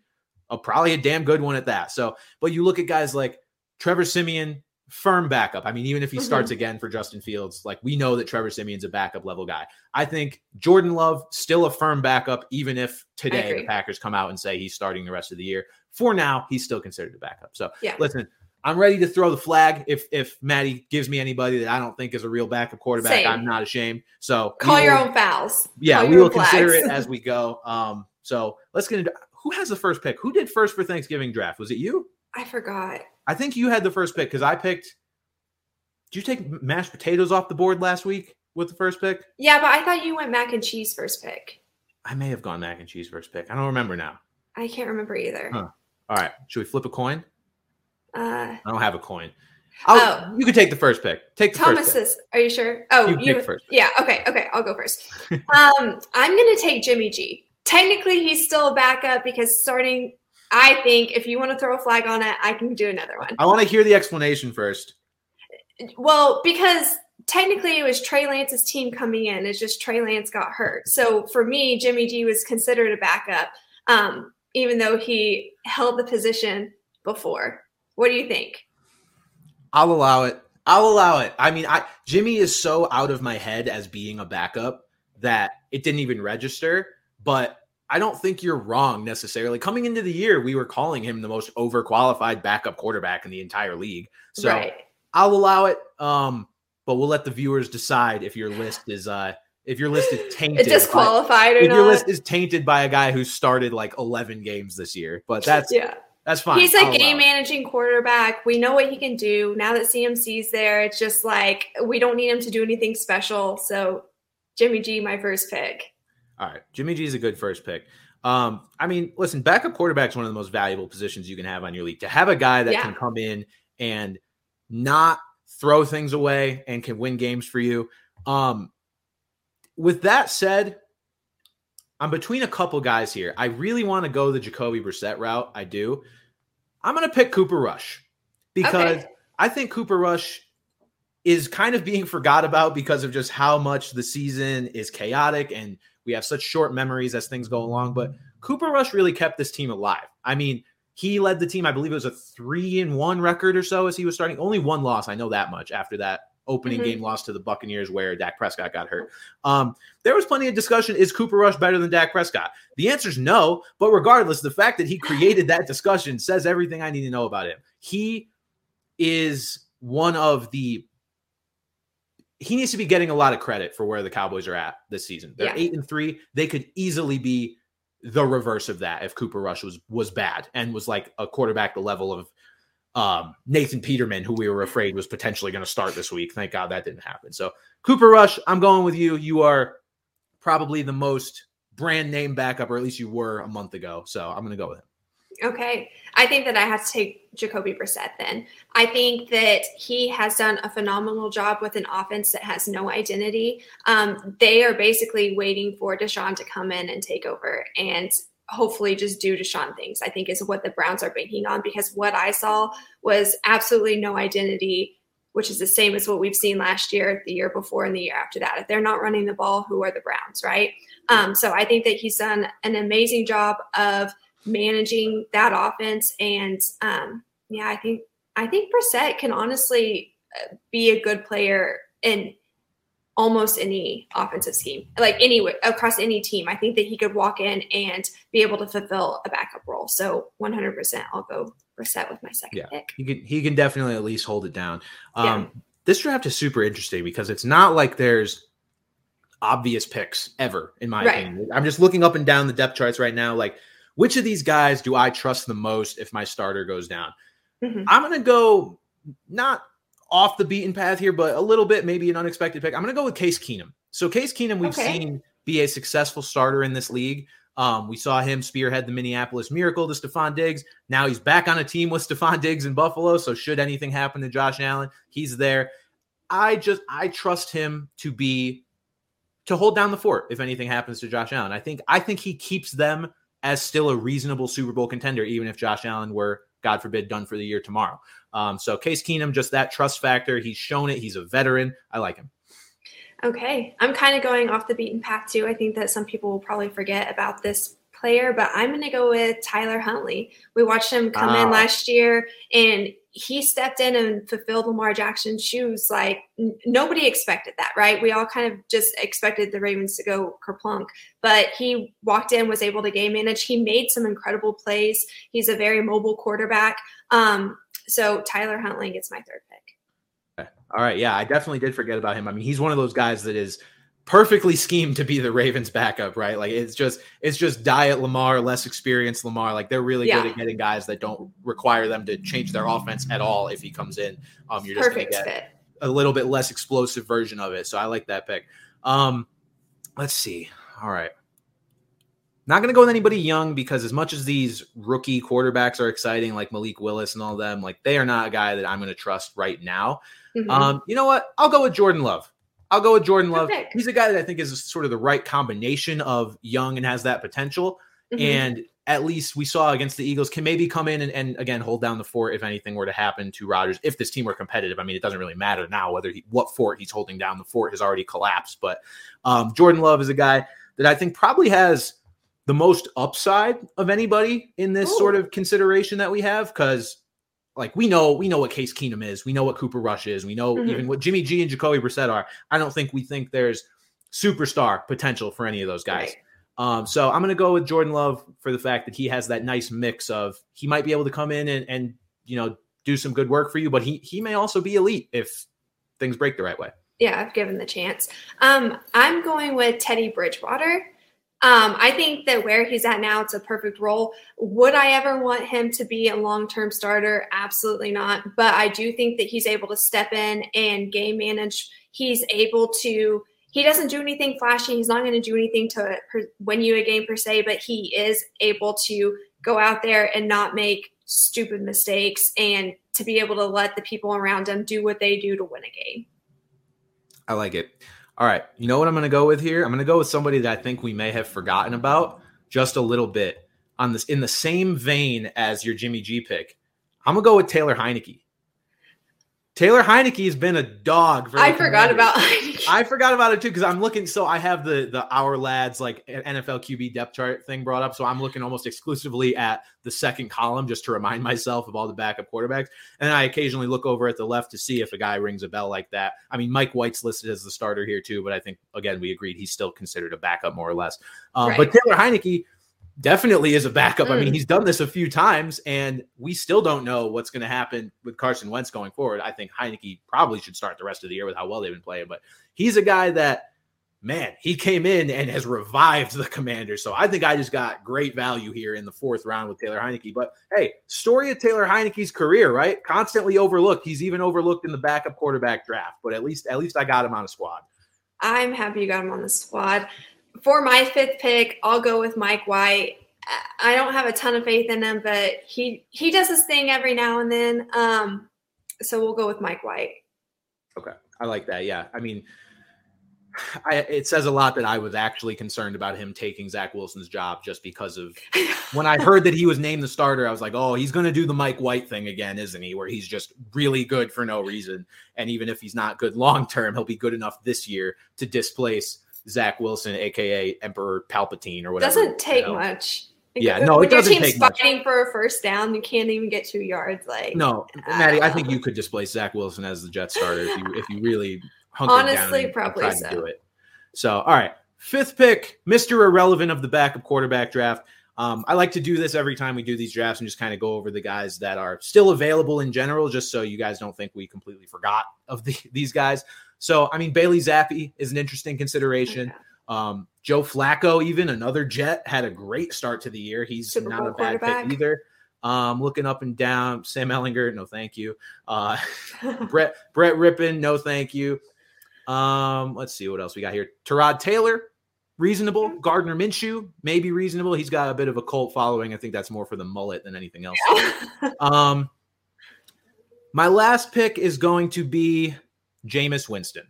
a, probably a damn good one at that. So, but you look at guys like Trevor Siemian, firm backup. I mean, even if he mm-hmm. starts again for Justin Fields, like we know that Trevor Siemian's a backup level guy. I think Jordan Love still a firm backup, even if today the Packers come out and say he's starting the rest of the year. For now, he's still considered a backup. So, yeah. listen, I'm ready to throw the flag if if Madi gives me anybody that I don't think is a real backup quarterback. Same. I'm not ashamed. So call your own fouls. Yeah, we will consider it as we go. Um, so let's get into who has the first pick. Who did first for Thanksgiving draft? Was it you? I forgot. I think you had the first pick because I picked. Did you take mashed potatoes off the board last week with the first pick? Yeah, but I thought you went mac and cheese first pick. I may have gone mac and cheese first pick. I don't remember now. I can't remember either. Huh. All right, should we flip a coin? Uh, I don't have a coin. I'll, oh, you could take the first pick. Take the Thomas's. first pick. Are you sure? Oh, you, you first. Pick. Yeah. Okay. Okay. I'll go first. [laughs] um, I'm going to take Jimmy G. Technically, he's still a backup because starting. I think if you want to throw a flag on it, I can do another one. I want to hear the explanation first. Well, because technically it was Trey Lance's team coming in. It's just Trey Lance got hurt. So for me, Jimmy G was considered a backup, um, even though he held the position before. What do you think? I'll allow it. I'll allow it. I mean, I Jimmy is so out of my head as being a backup that it didn't even register. But I don't think you're wrong necessarily. Coming into the year, we were calling him the most overqualified backup quarterback in the entire league. So right. I'll allow it. Um, but we'll let the viewers decide if your list is uh if your list is tainted, disqualified or if not. your list is tainted by a guy who started like 11 games this year. But that's yeah. That's fine. He's a game managing quarterback. We know what he can do. Now that CMC's there, it's just like we don't need him to do anything special. So Jimmy G, my first pick. All right. Jimmy G is a good first pick. Um, I mean, listen, backup quarterback is one of the most valuable positions you can have on your league. To have a guy that yeah. can come in and not throw things away and can win games for you. Um, with that said, I'm between a couple guys here. I really want to go the Jacoby Brissett route. I do. I'm going to pick Cooper Rush because okay. I think Cooper Rush is kind of being forgot about because of just how much the season is chaotic and we have such short memories as things go along. But Cooper Rush really kept this team alive. I mean, he led the team, I believe it was a three and one record or so as he was starting. Only one loss. I know that much after that opening mm-hmm. game loss to the Buccaneers where Dak Prescott got hurt. Um, there was plenty of discussion. Is Cooper Rush better than Dak Prescott? The answer is no. But regardless, the fact that he created that discussion says everything I need to know about him. He is one of the he needs to be getting a lot of credit for where the Cowboys are at this season. They're yeah. eight and three. They could easily be the reverse of that if Cooper Rush was was bad and was like a quarterback the level of um, Nathan Peterman, who we were afraid was potentially going to start this week. Thank God that didn't happen. So, Cooper Rush, I'm going with you. You are probably the most brand name backup, or at least you were a month ago. So, I'm going to go with him. Okay. I think that I have to take Jacoby Brissett then. I think that he has done a phenomenal job with an offense that has no identity. Um, they are basically waiting for Deshaun to come in and take over. And hopefully just do Deshaun things, I think is what the Browns are banking on because what I saw was absolutely no identity, which is the same as what we've seen last year, the year before, and the year after that. If they're not running the ball, who are the Browns, right? Um, so I think that he's done an amazing job of managing that offense. And um, yeah, I think I think Brissett can honestly uh, be a good player in almost any offensive scheme, like any across any team. I think that he could walk in and be able to fulfill a backup role. So 100%, I'll go Brissett with my second yeah, pick. He can he can definitely at least hold it down. Um, yeah. This draft is super interesting because it's not like there's obvious picks ever, in my right. opinion. I'm just looking up and down the depth charts right now. Like which of these guys do I trust the most if my starter goes down? Mhm. I'm going to go not off the beaten path here, but a little bit, maybe an unexpected pick. I'm going to go with Case Keenum. So Case Keenum, we've Okay. seen be a successful starter in this league. Um, we saw him spearhead the Minneapolis Miracle to Stefon Diggs. Now he's back on a team with Stefon Diggs in Buffalo. So should anything happen to Josh Allen, he's there. I just I trust him to be to hold down the fort if anything happens to Josh Allen. I think I think he keeps them as still a reasonable Super Bowl contender, even if Josh Allen were, God forbid, done for the year tomorrow. Um, so Case Keenum, just that trust factor. He's shown it. He's a veteran. I like him. Okay. I'm kind of going off the beaten path too. I think that some people will probably forget about this player, but I'm going to go with Tyler Huntley. We watched him come in last year and he stepped in and fulfilled Lamar Jackson's shoes. Like n- nobody expected that, right? We all kind of just expected the Ravens to go kerplunk, but he walked in, was able to game manage. He made some incredible plays. He's a very mobile quarterback. Um, so Tyler Huntley gets my third pick. All right. Yeah, I definitely did forget about him. I mean, he's one of those guys that is perfectly schemed to be the Ravens backup, right? Like it's just it's just diet Lamar, less experienced Lamar. Like they're really Yeah. good at getting guys that don't require them to change their offense at all if he comes in. Um you're just gonna Perfect get fit. a little bit less explosive version of it. So I like that pick. Um, let's see. All right. Not going to go with anybody young because as much as these rookie quarterbacks are exciting, like Malik Willis and all them, like they are not a guy that I'm going to trust right now. Mhm. Um, you know what? I'll go with Jordan Love. I'll go with Jordan Love. Perfect. He's a guy that I think is sort of the right combination of young and has that potential. Mhm. And at least we saw against the Eagles can maybe come in and, and again hold down the fort if anything were to happen to Rodgers. If this team were competitive, I mean, it doesn't really matter now whether he what fort he's holding down. The fort has already collapsed. But um, Jordan Love is a guy that I think probably has the most upside of anybody in this Ooh. sort of consideration that we have because like we know we know what Case Keenum is, we know what Cooper Rush is, we know Mhm. even what Jimmy G and Jacoby Brissett are. I don't think we think there's superstar potential for any of those guys. Right. Um, so I'm going to go with Jordan Love for the fact that he has that nice mix of he might be able to come in and, and you know do some good work for you, but he he may also be elite if things break the right way. Yeah, I've given the chance. Um, I'm going with Teddy Bridgewater. Um, I think that where he's at now, it's a perfect role. Would I ever want him to be a long term starter? Absolutely not. But I do think that he's able to step in and game manage. He's able to. He doesn't do anything flashy. He's not going to do anything to win you a game per se, but he is able to go out there and not make stupid mistakes and to be able to let the people around him do what they do to win a game. I like it. All right, you know what I'm going to go with here? I'm going to go with somebody that I think we may have forgotten about just a little bit on this in the same vein as your Jimmy G pick. I'm going to go with Taylor Heinicke. Taylor Heinicke has been a dog. For I forgot about Heinicke. I forgot about it too because I'm looking. So I have the the Ourlads like NFL QB depth chart thing brought up. So I'm looking almost exclusively at the second column just to remind myself of all the backup quarterbacks. And I occasionally look over at the left to see if a guy rings a bell like that. I mean, Mike White's listed as the starter here too, but I think again we agreed he's still considered a backup more or less. Um, But Taylor Heinicke definitely is a backup. I mean, Mm. he's done this a few times, and we still don't know what's going to happen with Carson Wentz going forward. I think Heinicke probably should start the rest of the year with how well they've been playing, but he's a guy that, man, he came in and has revived the Commanders. So I think I just got great value here in the fourth round with Taylor Heinicke. But hey, story of Taylor Heinicke's career, right? Constantly overlooked. He's even overlooked in the backup quarterback draft, but at least at least I got him on a squad. I'm happy you got him on the squad. For my fifth pick, I'll go with Mike White. I- don't have a ton of faith in him, but he he does his thing every now and then. Um, so we'll go with Mike White. Okay, I like that. Yeah. I mean, I, it says a lot that I was actually concerned about him taking Zach Wilson's job just because of [laughs] when I heard that he was named the starter. I was like, oh, he's going to do the Mike White thing again, isn't he? Where he's just really good for no reason. And even if he's not good long term, he'll be good enough this year to displace Zach Wilson, aka Emperor Palpatine or whatever. Doesn't take you know. much. Yeah, no, it doesn't your team's take much. fighting for a first down, you can't even get two yards. Like No, Madi, I think you could displace Zach Wilson as the Jet starter if you if you really Honestly, and probably tried so. to do it. So, all right, fifth pick, Mister Irrelevant of the backup quarterback draft. Um, I like to do this every time we do these drafts and just kind of go over the guys that are still available in general, just so you guys don't think we completely forgot of the, [laughs] these guys. So, I mean, Bailey Zappe is an interesting consideration. Um, Joe Flacco, even another Jet, had a great start to the year. He's Super not a bad pick either. Um, looking up and down, Sam Ehlinger, no thank you. Uh, [laughs] Brett Brett Rypien, no thank you. Um, let's see what else we got here. Tyrod Taylor, reasonable. Mm-hmm. Gardner Minshew, maybe reasonable. He's got a bit of a cult following. I think that's more for the mullet than anything else. [laughs] um, my last pick is going to be Jameis Winston.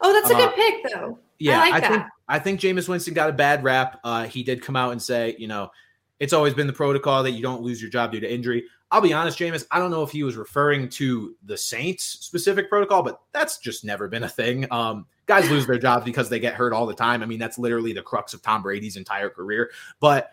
Oh, that's a good uh, pick, though. Yeah, I, like I think I think Jameis Winston got a bad rap. Uh, he did come out and say, you know, it's always been the protocol that you don't lose your job due to injury. I'll be honest, Jameis, I don't know if he was referring to the Saints specific protocol, but that's just never been a thing. Um, guys lose their jobs because they get hurt all the time. I mean, that's literally the crux of Tom Brady's entire career. But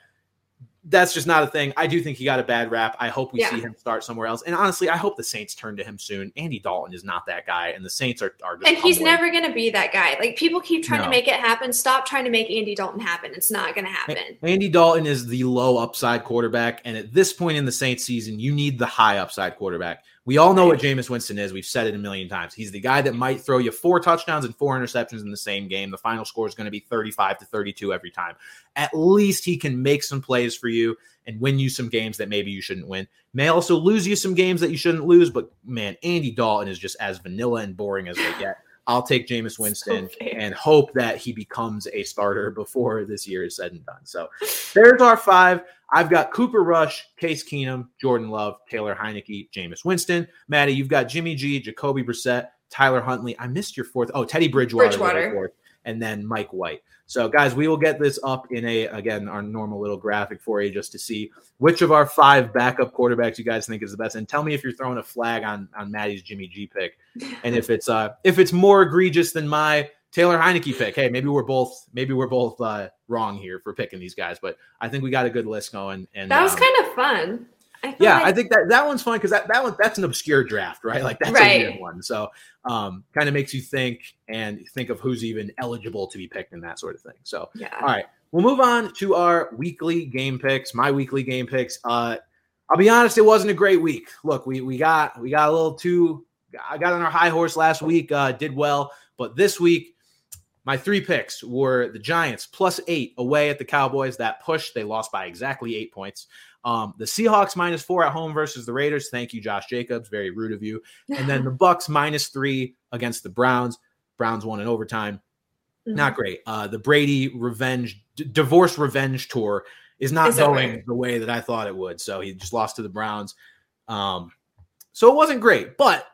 that's just not a thing. I do think he got a bad rap. I hope we yeah. see him start somewhere else. And honestly, I hope the Saints turn to him soon. Andy Dalton is not that guy, and the Saints are are. and he's never going to be that guy. Like people keep trying no. to make it happen. Stop trying to make Andy Dalton happen. It's not going to happen. Andy Dalton is the low upside quarterback, and at this point in the Saints season, you need the high upside quarterback. We all know what Jameis Winston is. We've said it a million times. He's the guy that might throw you four touchdowns and four interceptions in the same game. The final score is going to be 35 to 32 every time. At least he can make some plays for you and win you some games that maybe you shouldn't win. May also lose you some games that you shouldn't lose, but man, Andy Dalton is just as vanilla and boring as they get. I'll take Jameis Winston so and hope that he becomes a starter [laughs] before this year is said and done. So there's our five. I've got Cooper Rush, Case Keenum, Jordan Love, Taylor Heinicke, Jameis Winston. Madi, you've got Jimmy G, Jacoby Brissett, Tyler Huntley. I missed your fourth. Oh, Teddy Bridgewater. Bridgewater. And then Mike White. So, guys, we will get this up in a again our normal little graphic for you just to see which of our five backup quarterbacks you guys think is the best, and tell me if you're throwing a flag on on Madi's Jimmy G pick, and if it's uh if it's more egregious than my Taylor Heinicke pick. Hey, maybe we're both maybe we're both uh, wrong here for picking these guys, but I think we got a good list going. And that was um, kind of fun. I yeah, like- I think that that one's fun because that that one that's an obscure draft, right? Like that's right. a weird one. So um, kind of makes you think and think of who's even eligible to be picked and that sort of thing. So yeah. all right, we'll move on to our weekly game picks. My weekly game picks. Uh, I'll be honest, it wasn't a great week. Look, we we got we got a little too. I got on our high horse last week, uh, did well, but this week my three picks were the Giants plus eight away at the Cowboys. That push, they lost by exactly eight points. Um, the Seahawks minus four at home versus the Raiders. Thank you, Josh Jacobs. Very rude of you. And then the [laughs] Bucks minus three against the Browns. Browns won in overtime. Mm-hmm. Not great. Uh, the Brady revenge, d- divorce revenge tour is not is going the way that I thought it would. So he just lost to the Browns. Um, so it wasn't great, but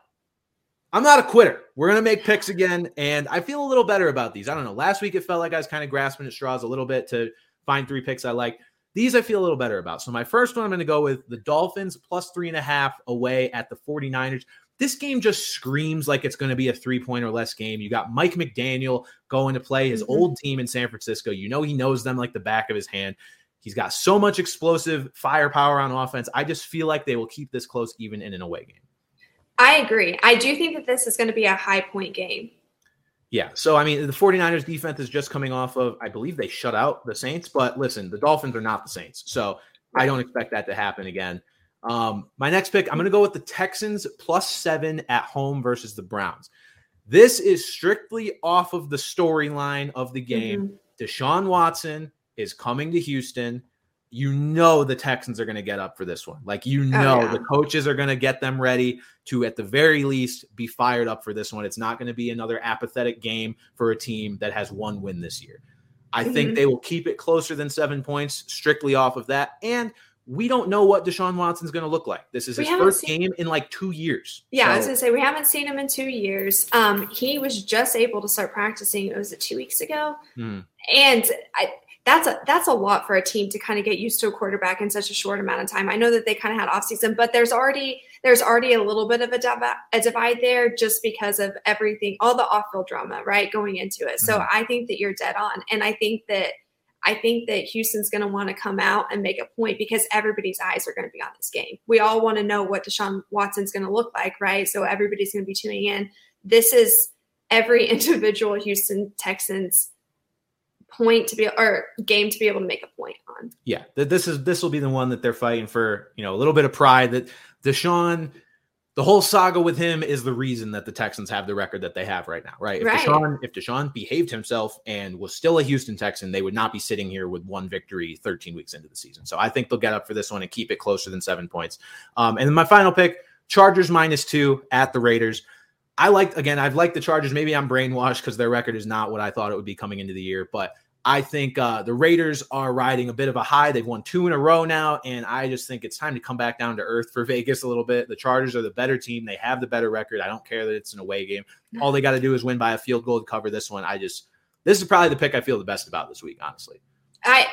I'm not a quitter. We're going to make picks again, and I feel a little better about these. I don't know. Last week it felt like I was kind of grasping at straws a little bit to find three picks I like. These I feel a little better about. So my first one I'm going to go with the Dolphins plus three and a half away at the 49ers. This game just screams like it's going to be a three point or less game. You got Mike McDaniel going to play his mm-hmm. old team in San Francisco. You know, he knows them like the back of his hand. He's got so much explosive firepower on offense. I just feel like they will keep this close even in an away game. I agree. I do think that this is going to be a high point game. Yeah. So, I mean, the 49ers defense is just coming off of, I believe they shut out the Saints, but listen, the Dolphins are not the Saints. So I don't expect that to happen again. Um, my next pick, I'm going to go with the Texans plus seven at home versus the Browns. This is strictly off of the storyline of the game. Mm-hmm. Deshaun Watson is coming to Houston you know the Texans are going to get up for this one. Like you oh, know oh, yeah. the coaches are going to get them ready to at the very least be fired up for this one. It's not going to be another apathetic game for a team that has one win this year. I mm-hmm. think they will keep it closer than 7 points strictly off of that and we don't know what Deshaun Watson's going to look like. This is his first seen, game in like two years. Yeah, so. I was going to say we haven't seen him in two years. Um, he was just able to start practicing. It was it two weeks ago, hmm. and I, that's a that's a lot for a team to kind of get used to a quarterback in such a short amount of time. I know that they kind of had off season, but there's already there's already a little bit of a, div- a divide there just because of everything, all the off field drama, right, going into it. So mm-hmm. I think that you're dead on, and I think that I think that Houston's going to want to come out and make a point because everybody's eyes are going to be on this game. We all want to know what Deshaun Watson's going to look like, right? So everybody's going to be tuning in. This is every [laughs] individual Houston Texans point to be or game to be able to make a point on. Yeah, this is this will be the one that they're fighting for. You know, a little bit of pride that Deshaun. the whole saga with him is the reason that the Texans have the record that they have right now, right? If right. Deshaun, if Deshaun behaved himself and was still a Houston Texan, they would not be sitting here with one victory 13 weeks into the season. So I think they'll get up for this one and keep it closer than seven points. Um, and then my final pick, Chargers minus two at the Raiders. I like again, I've liked the Chargers. Maybe I'm brainwashed because their record is not what I thought it would be coming into the year, but I think uh, the Raiders are riding a bit of a high. They've won two in a row now, and I just think it's time to come back down to earth for [laughs] Vegas a little bit. The Chargers are the better team. They have the better record. I don't care that it's an away game. All they got to do is win by a field goal to cover this one. I just this is probably the pick I feel the best about this week, honestly. I,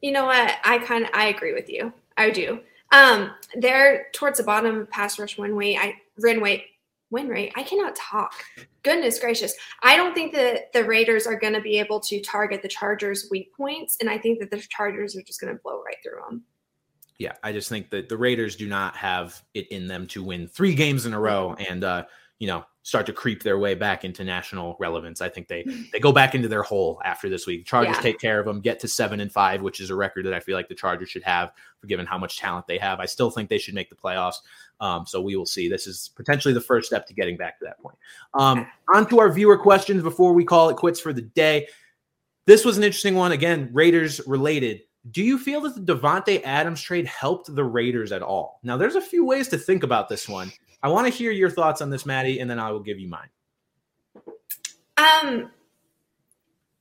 you know what, I kind of I agree with you. I do. Um, they're towards the bottom pass rush win rate. I win rate win rate. I cannot talk. Goodness gracious. I don't think that the Raiders are going to be able to target the Chargers' weak points. And I think that the Chargers are just going to blow right through them. Yeah, I just think that the Raiders do not have it in them to win three games in a row. And, uh, you know, start to creep their way back into national relevance. I think they they go back into their hole after this week. Chargers yeah. take care of them, get to seven and five, which is a record that I feel like the Chargers should have, for given how much talent they have. I still think they should make the playoffs. Um, so we will see. This is potentially the first step to getting back to that point. Um, on to our viewer questions before we call it quits for the day. This was an interesting one. Again, Raiders related. Do you feel that the Davante Adams trade helped the Raiders at all? Now, there's a few ways to think about this one. I want to hear your thoughts on this, Madi, and then I will give you mine. Um,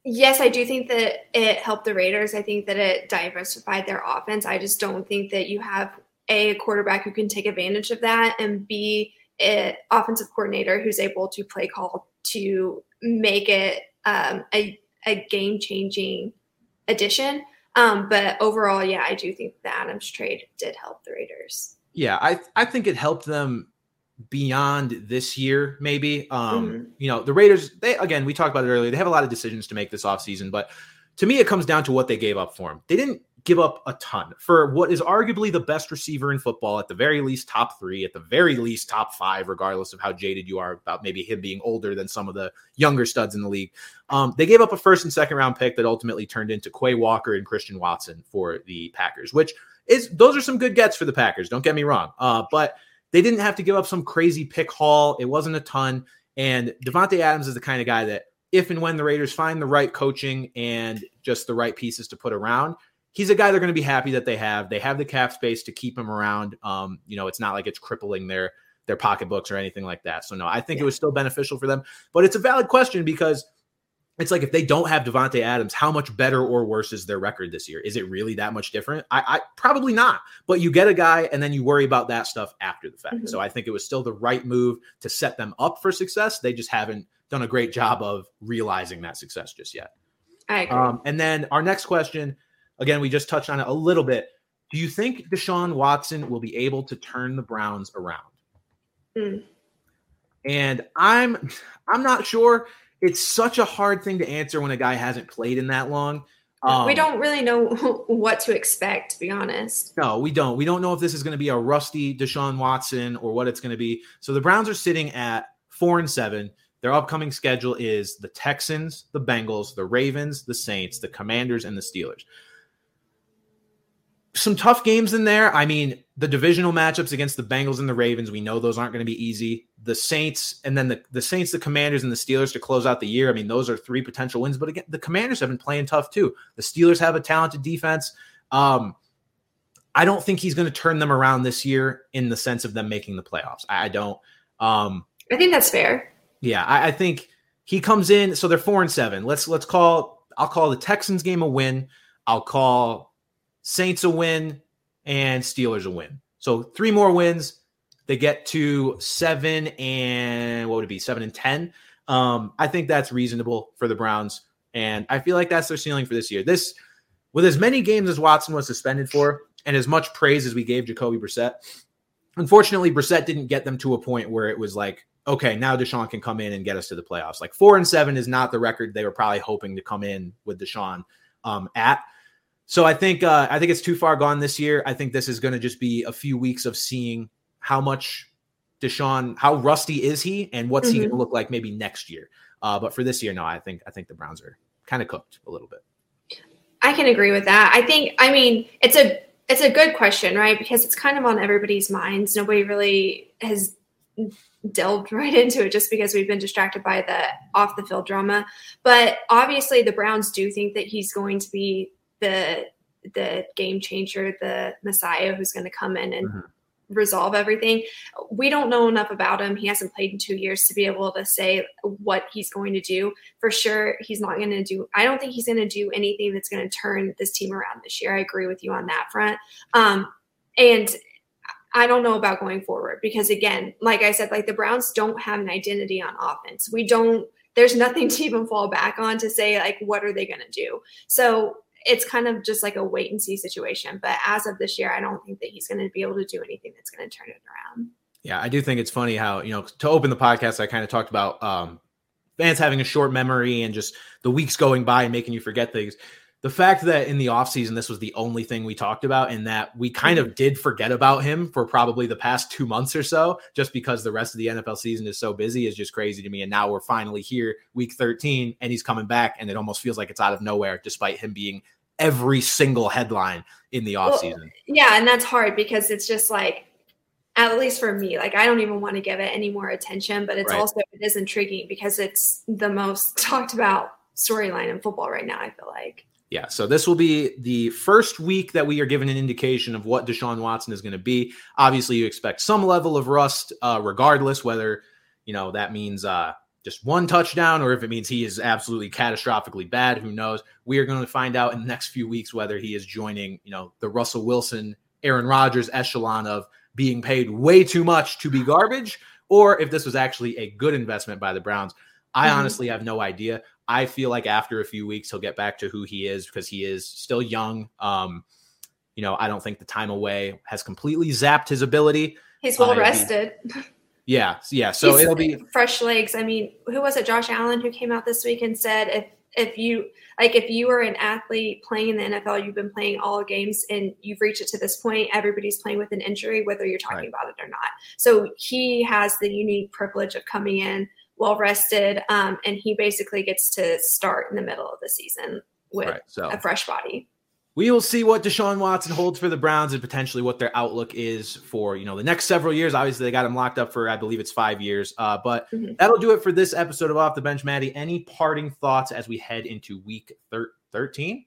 yes, I do think that it helped the Raiders. I think that it diversified their offense. I just don't think that you have a quarterback who can take advantage of that and be an offensive coordinator who's able to play call to make it um, a, a game changing addition. Um, but overall, yeah, I do think the Adams trade did help the Raiders. Yeah, I I think it helped them beyond this year, maybe. Um, mm-hmm. You know, the Raiders, they again, we talked about it earlier, they have a lot of decisions to make this offseason, but to me, it comes down to what they gave up for him. They didn't give up a ton for what is arguably the best receiver in football, at the very least, top three, at the very least, top five, regardless of how jaded you are about maybe him being older than some of the younger studs in the league. Um, they gave up a first and second round pick that ultimately turned into Quay Walker and Christian Watson for the Packers, which is those are some good gets for the Packers. Don't get me wrong. Uh, but they didn't have to give up some crazy pick haul. It wasn't a ton. And Davante Adams is the kind of guy that if and when the Raiders find the right coaching and just the right pieces to put around, he's a guy they're going to be happy that they have. They have the cap space to keep him around. Um, you know, it's not like it's crippling their their pocketbooks or anything like that. So no, I think yeah. it was still beneficial for them. But it's a valid question because it's like if they don't have Davante Adams, how much better or worse is their record this year? Is it really that much different? I, I probably not. But you get a guy, and then you worry about that stuff after the fact. Mm-hmm. So I think it was still the right move to set them up for success. They just haven't done a great job of realizing that success just yet. I agree. Um, and then our next question, again, we just touched on it a little bit. Do you think Deshaun Watson will be able to turn the Browns around? Mm. And I'm I'm not sure it's such a hard thing to answer when a guy hasn't played in that long. Um, we don't really know [laughs] what to expect, to be honest. No, we don't. We don't know if this is going to be a rusty Deshaun Watson or what it's going to be. So the Browns are sitting at four and seven. Their upcoming schedule is the Texans, the Bengals, the Ravens, the Saints, the Commanders, and the Steelers some tough games in there. I mean, the divisional matchups against the Bengals and the Ravens, we know those aren't going to be easy. The Saints and then the, the Saints, the Commanders, and the Steelers to close out the year. I mean, those are three potential wins. But again, the Commanders have been playing tough too. The Steelers have a talented defense. Um, I don't think he's going to turn them around this year in the sense of them making the playoffs. I, I don't. Um, I think that's fair. Yeah, I, I think he comes in. So they're four and seven. Let's let's call. I'll call the Texans game a win. I'll call Saints a win, and Steelers a win. So three more wins. They get to seven and what would it be? Seven and ten. Um, I think that's reasonable for the Browns, and I feel like that's their ceiling for this year. This, with as many games as Watson was suspended for, and as much praise as we gave Jacoby Brissett, unfortunately, Brissett didn't get them to a point where it was like, okay, now Deshaun can come in and get us to the playoffs. Like four and seven is not the record they were probably hoping to come in with Deshaun um, at. So I think uh, I think it's too far gone this year. I think this is going to just be a few weeks of seeing how much Deshaun, how rusty is he, and what's mm-hmm. he going to look like maybe next year. Uh, but for this year, no, I think I think the Browns are kind of cooked a little bit. I can agree with that. I think I mean it's a it's a good question, right? Because it's kind of on everybody's minds. Nobody really has delved [laughs] right into it just because we've been distracted by the off the field drama. But obviously, the Browns do think that he's going to be the the game changer, the Messiah who's going to come in and mm-hmm. resolve everything. We don't know enough about him. He hasn't played in two years to be able to say what he's going to do. For sure, he's not going to do. I don't think he's going to do anything that's going to turn this team around this year. I agree with you on that front. Um, and I don't know about going forward because again, like I said, like the Browns don't have an identity on offense. We don't there's nothing [laughs] to even fall back on to say like what are they going to do. So it's kind of just like a wait and see situation. But as of this year, I don't think that he's going to be able to do anything that's going to turn it around. Yeah, I do think it's funny how, you know, to open the podcast, I kind of talked about um, fans having a short memory and just the weeks going by and making you forget things the fact that in the offseason this was the only thing we talked about and that we kind of mm-hmm. did forget about him for probably the past two months or so just because the rest of the nfl season is so busy is just crazy to me and now we're finally here week 13 and he's coming back and it almost feels like it's out of nowhere despite him being every single headline in the offseason well, yeah and that's hard because it's just like at least for me like i don't even want to give it any more attention but it's right. also it is intriguing because it's the most [laughs] talked about storyline in football right now i feel like yeah, so this will be the first week that we are given an indication of what Deshaun Watson is going to be. Obviously, you expect some level of rust, uh, regardless whether you know that means uh, just one touchdown or if it means he is absolutely catastrophically bad. Who knows? We are going to find out in the next few weeks whether he is joining, you know, the Russell Wilson, Aaron Rodgers echelon of being paid way too much to be garbage, or if this was actually a good investment by the Browns. I mm-hmm. honestly have no idea. I feel like after a few weeks he'll get back to who he is because he is still young. Um, you know, I don't think the time away has completely zapped his ability. He's well uh, rested. [laughs] Yeah, yeah. So He's it'll be fresh legs. I mean, who was it? Josh Allen who came out this week and said if if you like if you are an athlete playing in the NFL, you've been playing all games and you've reached it to this point, everybody's playing with an injury, whether you're talking right. about it or not. So he has the unique privilege of coming in well rested, um, and he basically gets to start in the middle of the season with right, so. a fresh body. We will see what Deshaun Watson holds for the Browns and potentially what their outlook is for you know the next several years. Obviously, they got him locked up for I believe it's five years. Uh, but mm-hmm. that'll do it for this episode of Off the Bench, Madi. Any parting thoughts as we head into Week thirteen?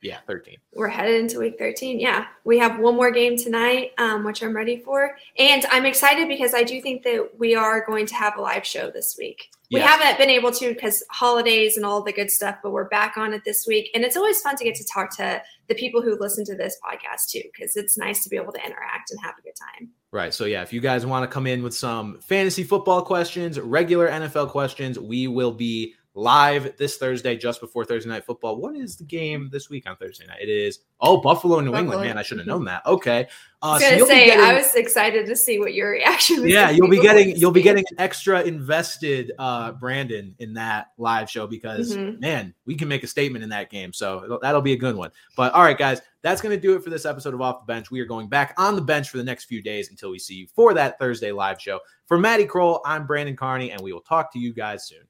Yeah, 13. We're headed into week 13. Yeah. We have one more game tonight, um, which I'm ready for. And I'm excited because I do think that we are going to have a live show this week. Yes. We haven't been able to because holidays and all the good stuff, but we're back on it this week. And it's always fun to get to talk to the people who listen to this podcast too, because it's nice to be able to interact and have a good time. Right. So, yeah, if you guys want to come in with some fantasy football questions, regular NFL questions, we will be live this Thursday, just before Thursday night football. What is the game this week on Thursday night? It is oh Buffalo, New Buffalo. England. Man, I should have known that. Okay, [laughs] uh, I was gonna say getting, I was excited to see what your reaction. was Yeah, you'll be getting you'll be getting an extra invested uh, Brandon in that live show because mm-hmm. man, we can make a statement in that game. So that'll be a good one. But all right, guys, that's going to do it for this episode of Off the Bench. We are going back on the bench for the next few days until we see you for that Thursday live show. For Madi Kroll, I'm Brandon Carney, and we will talk to you guys soon.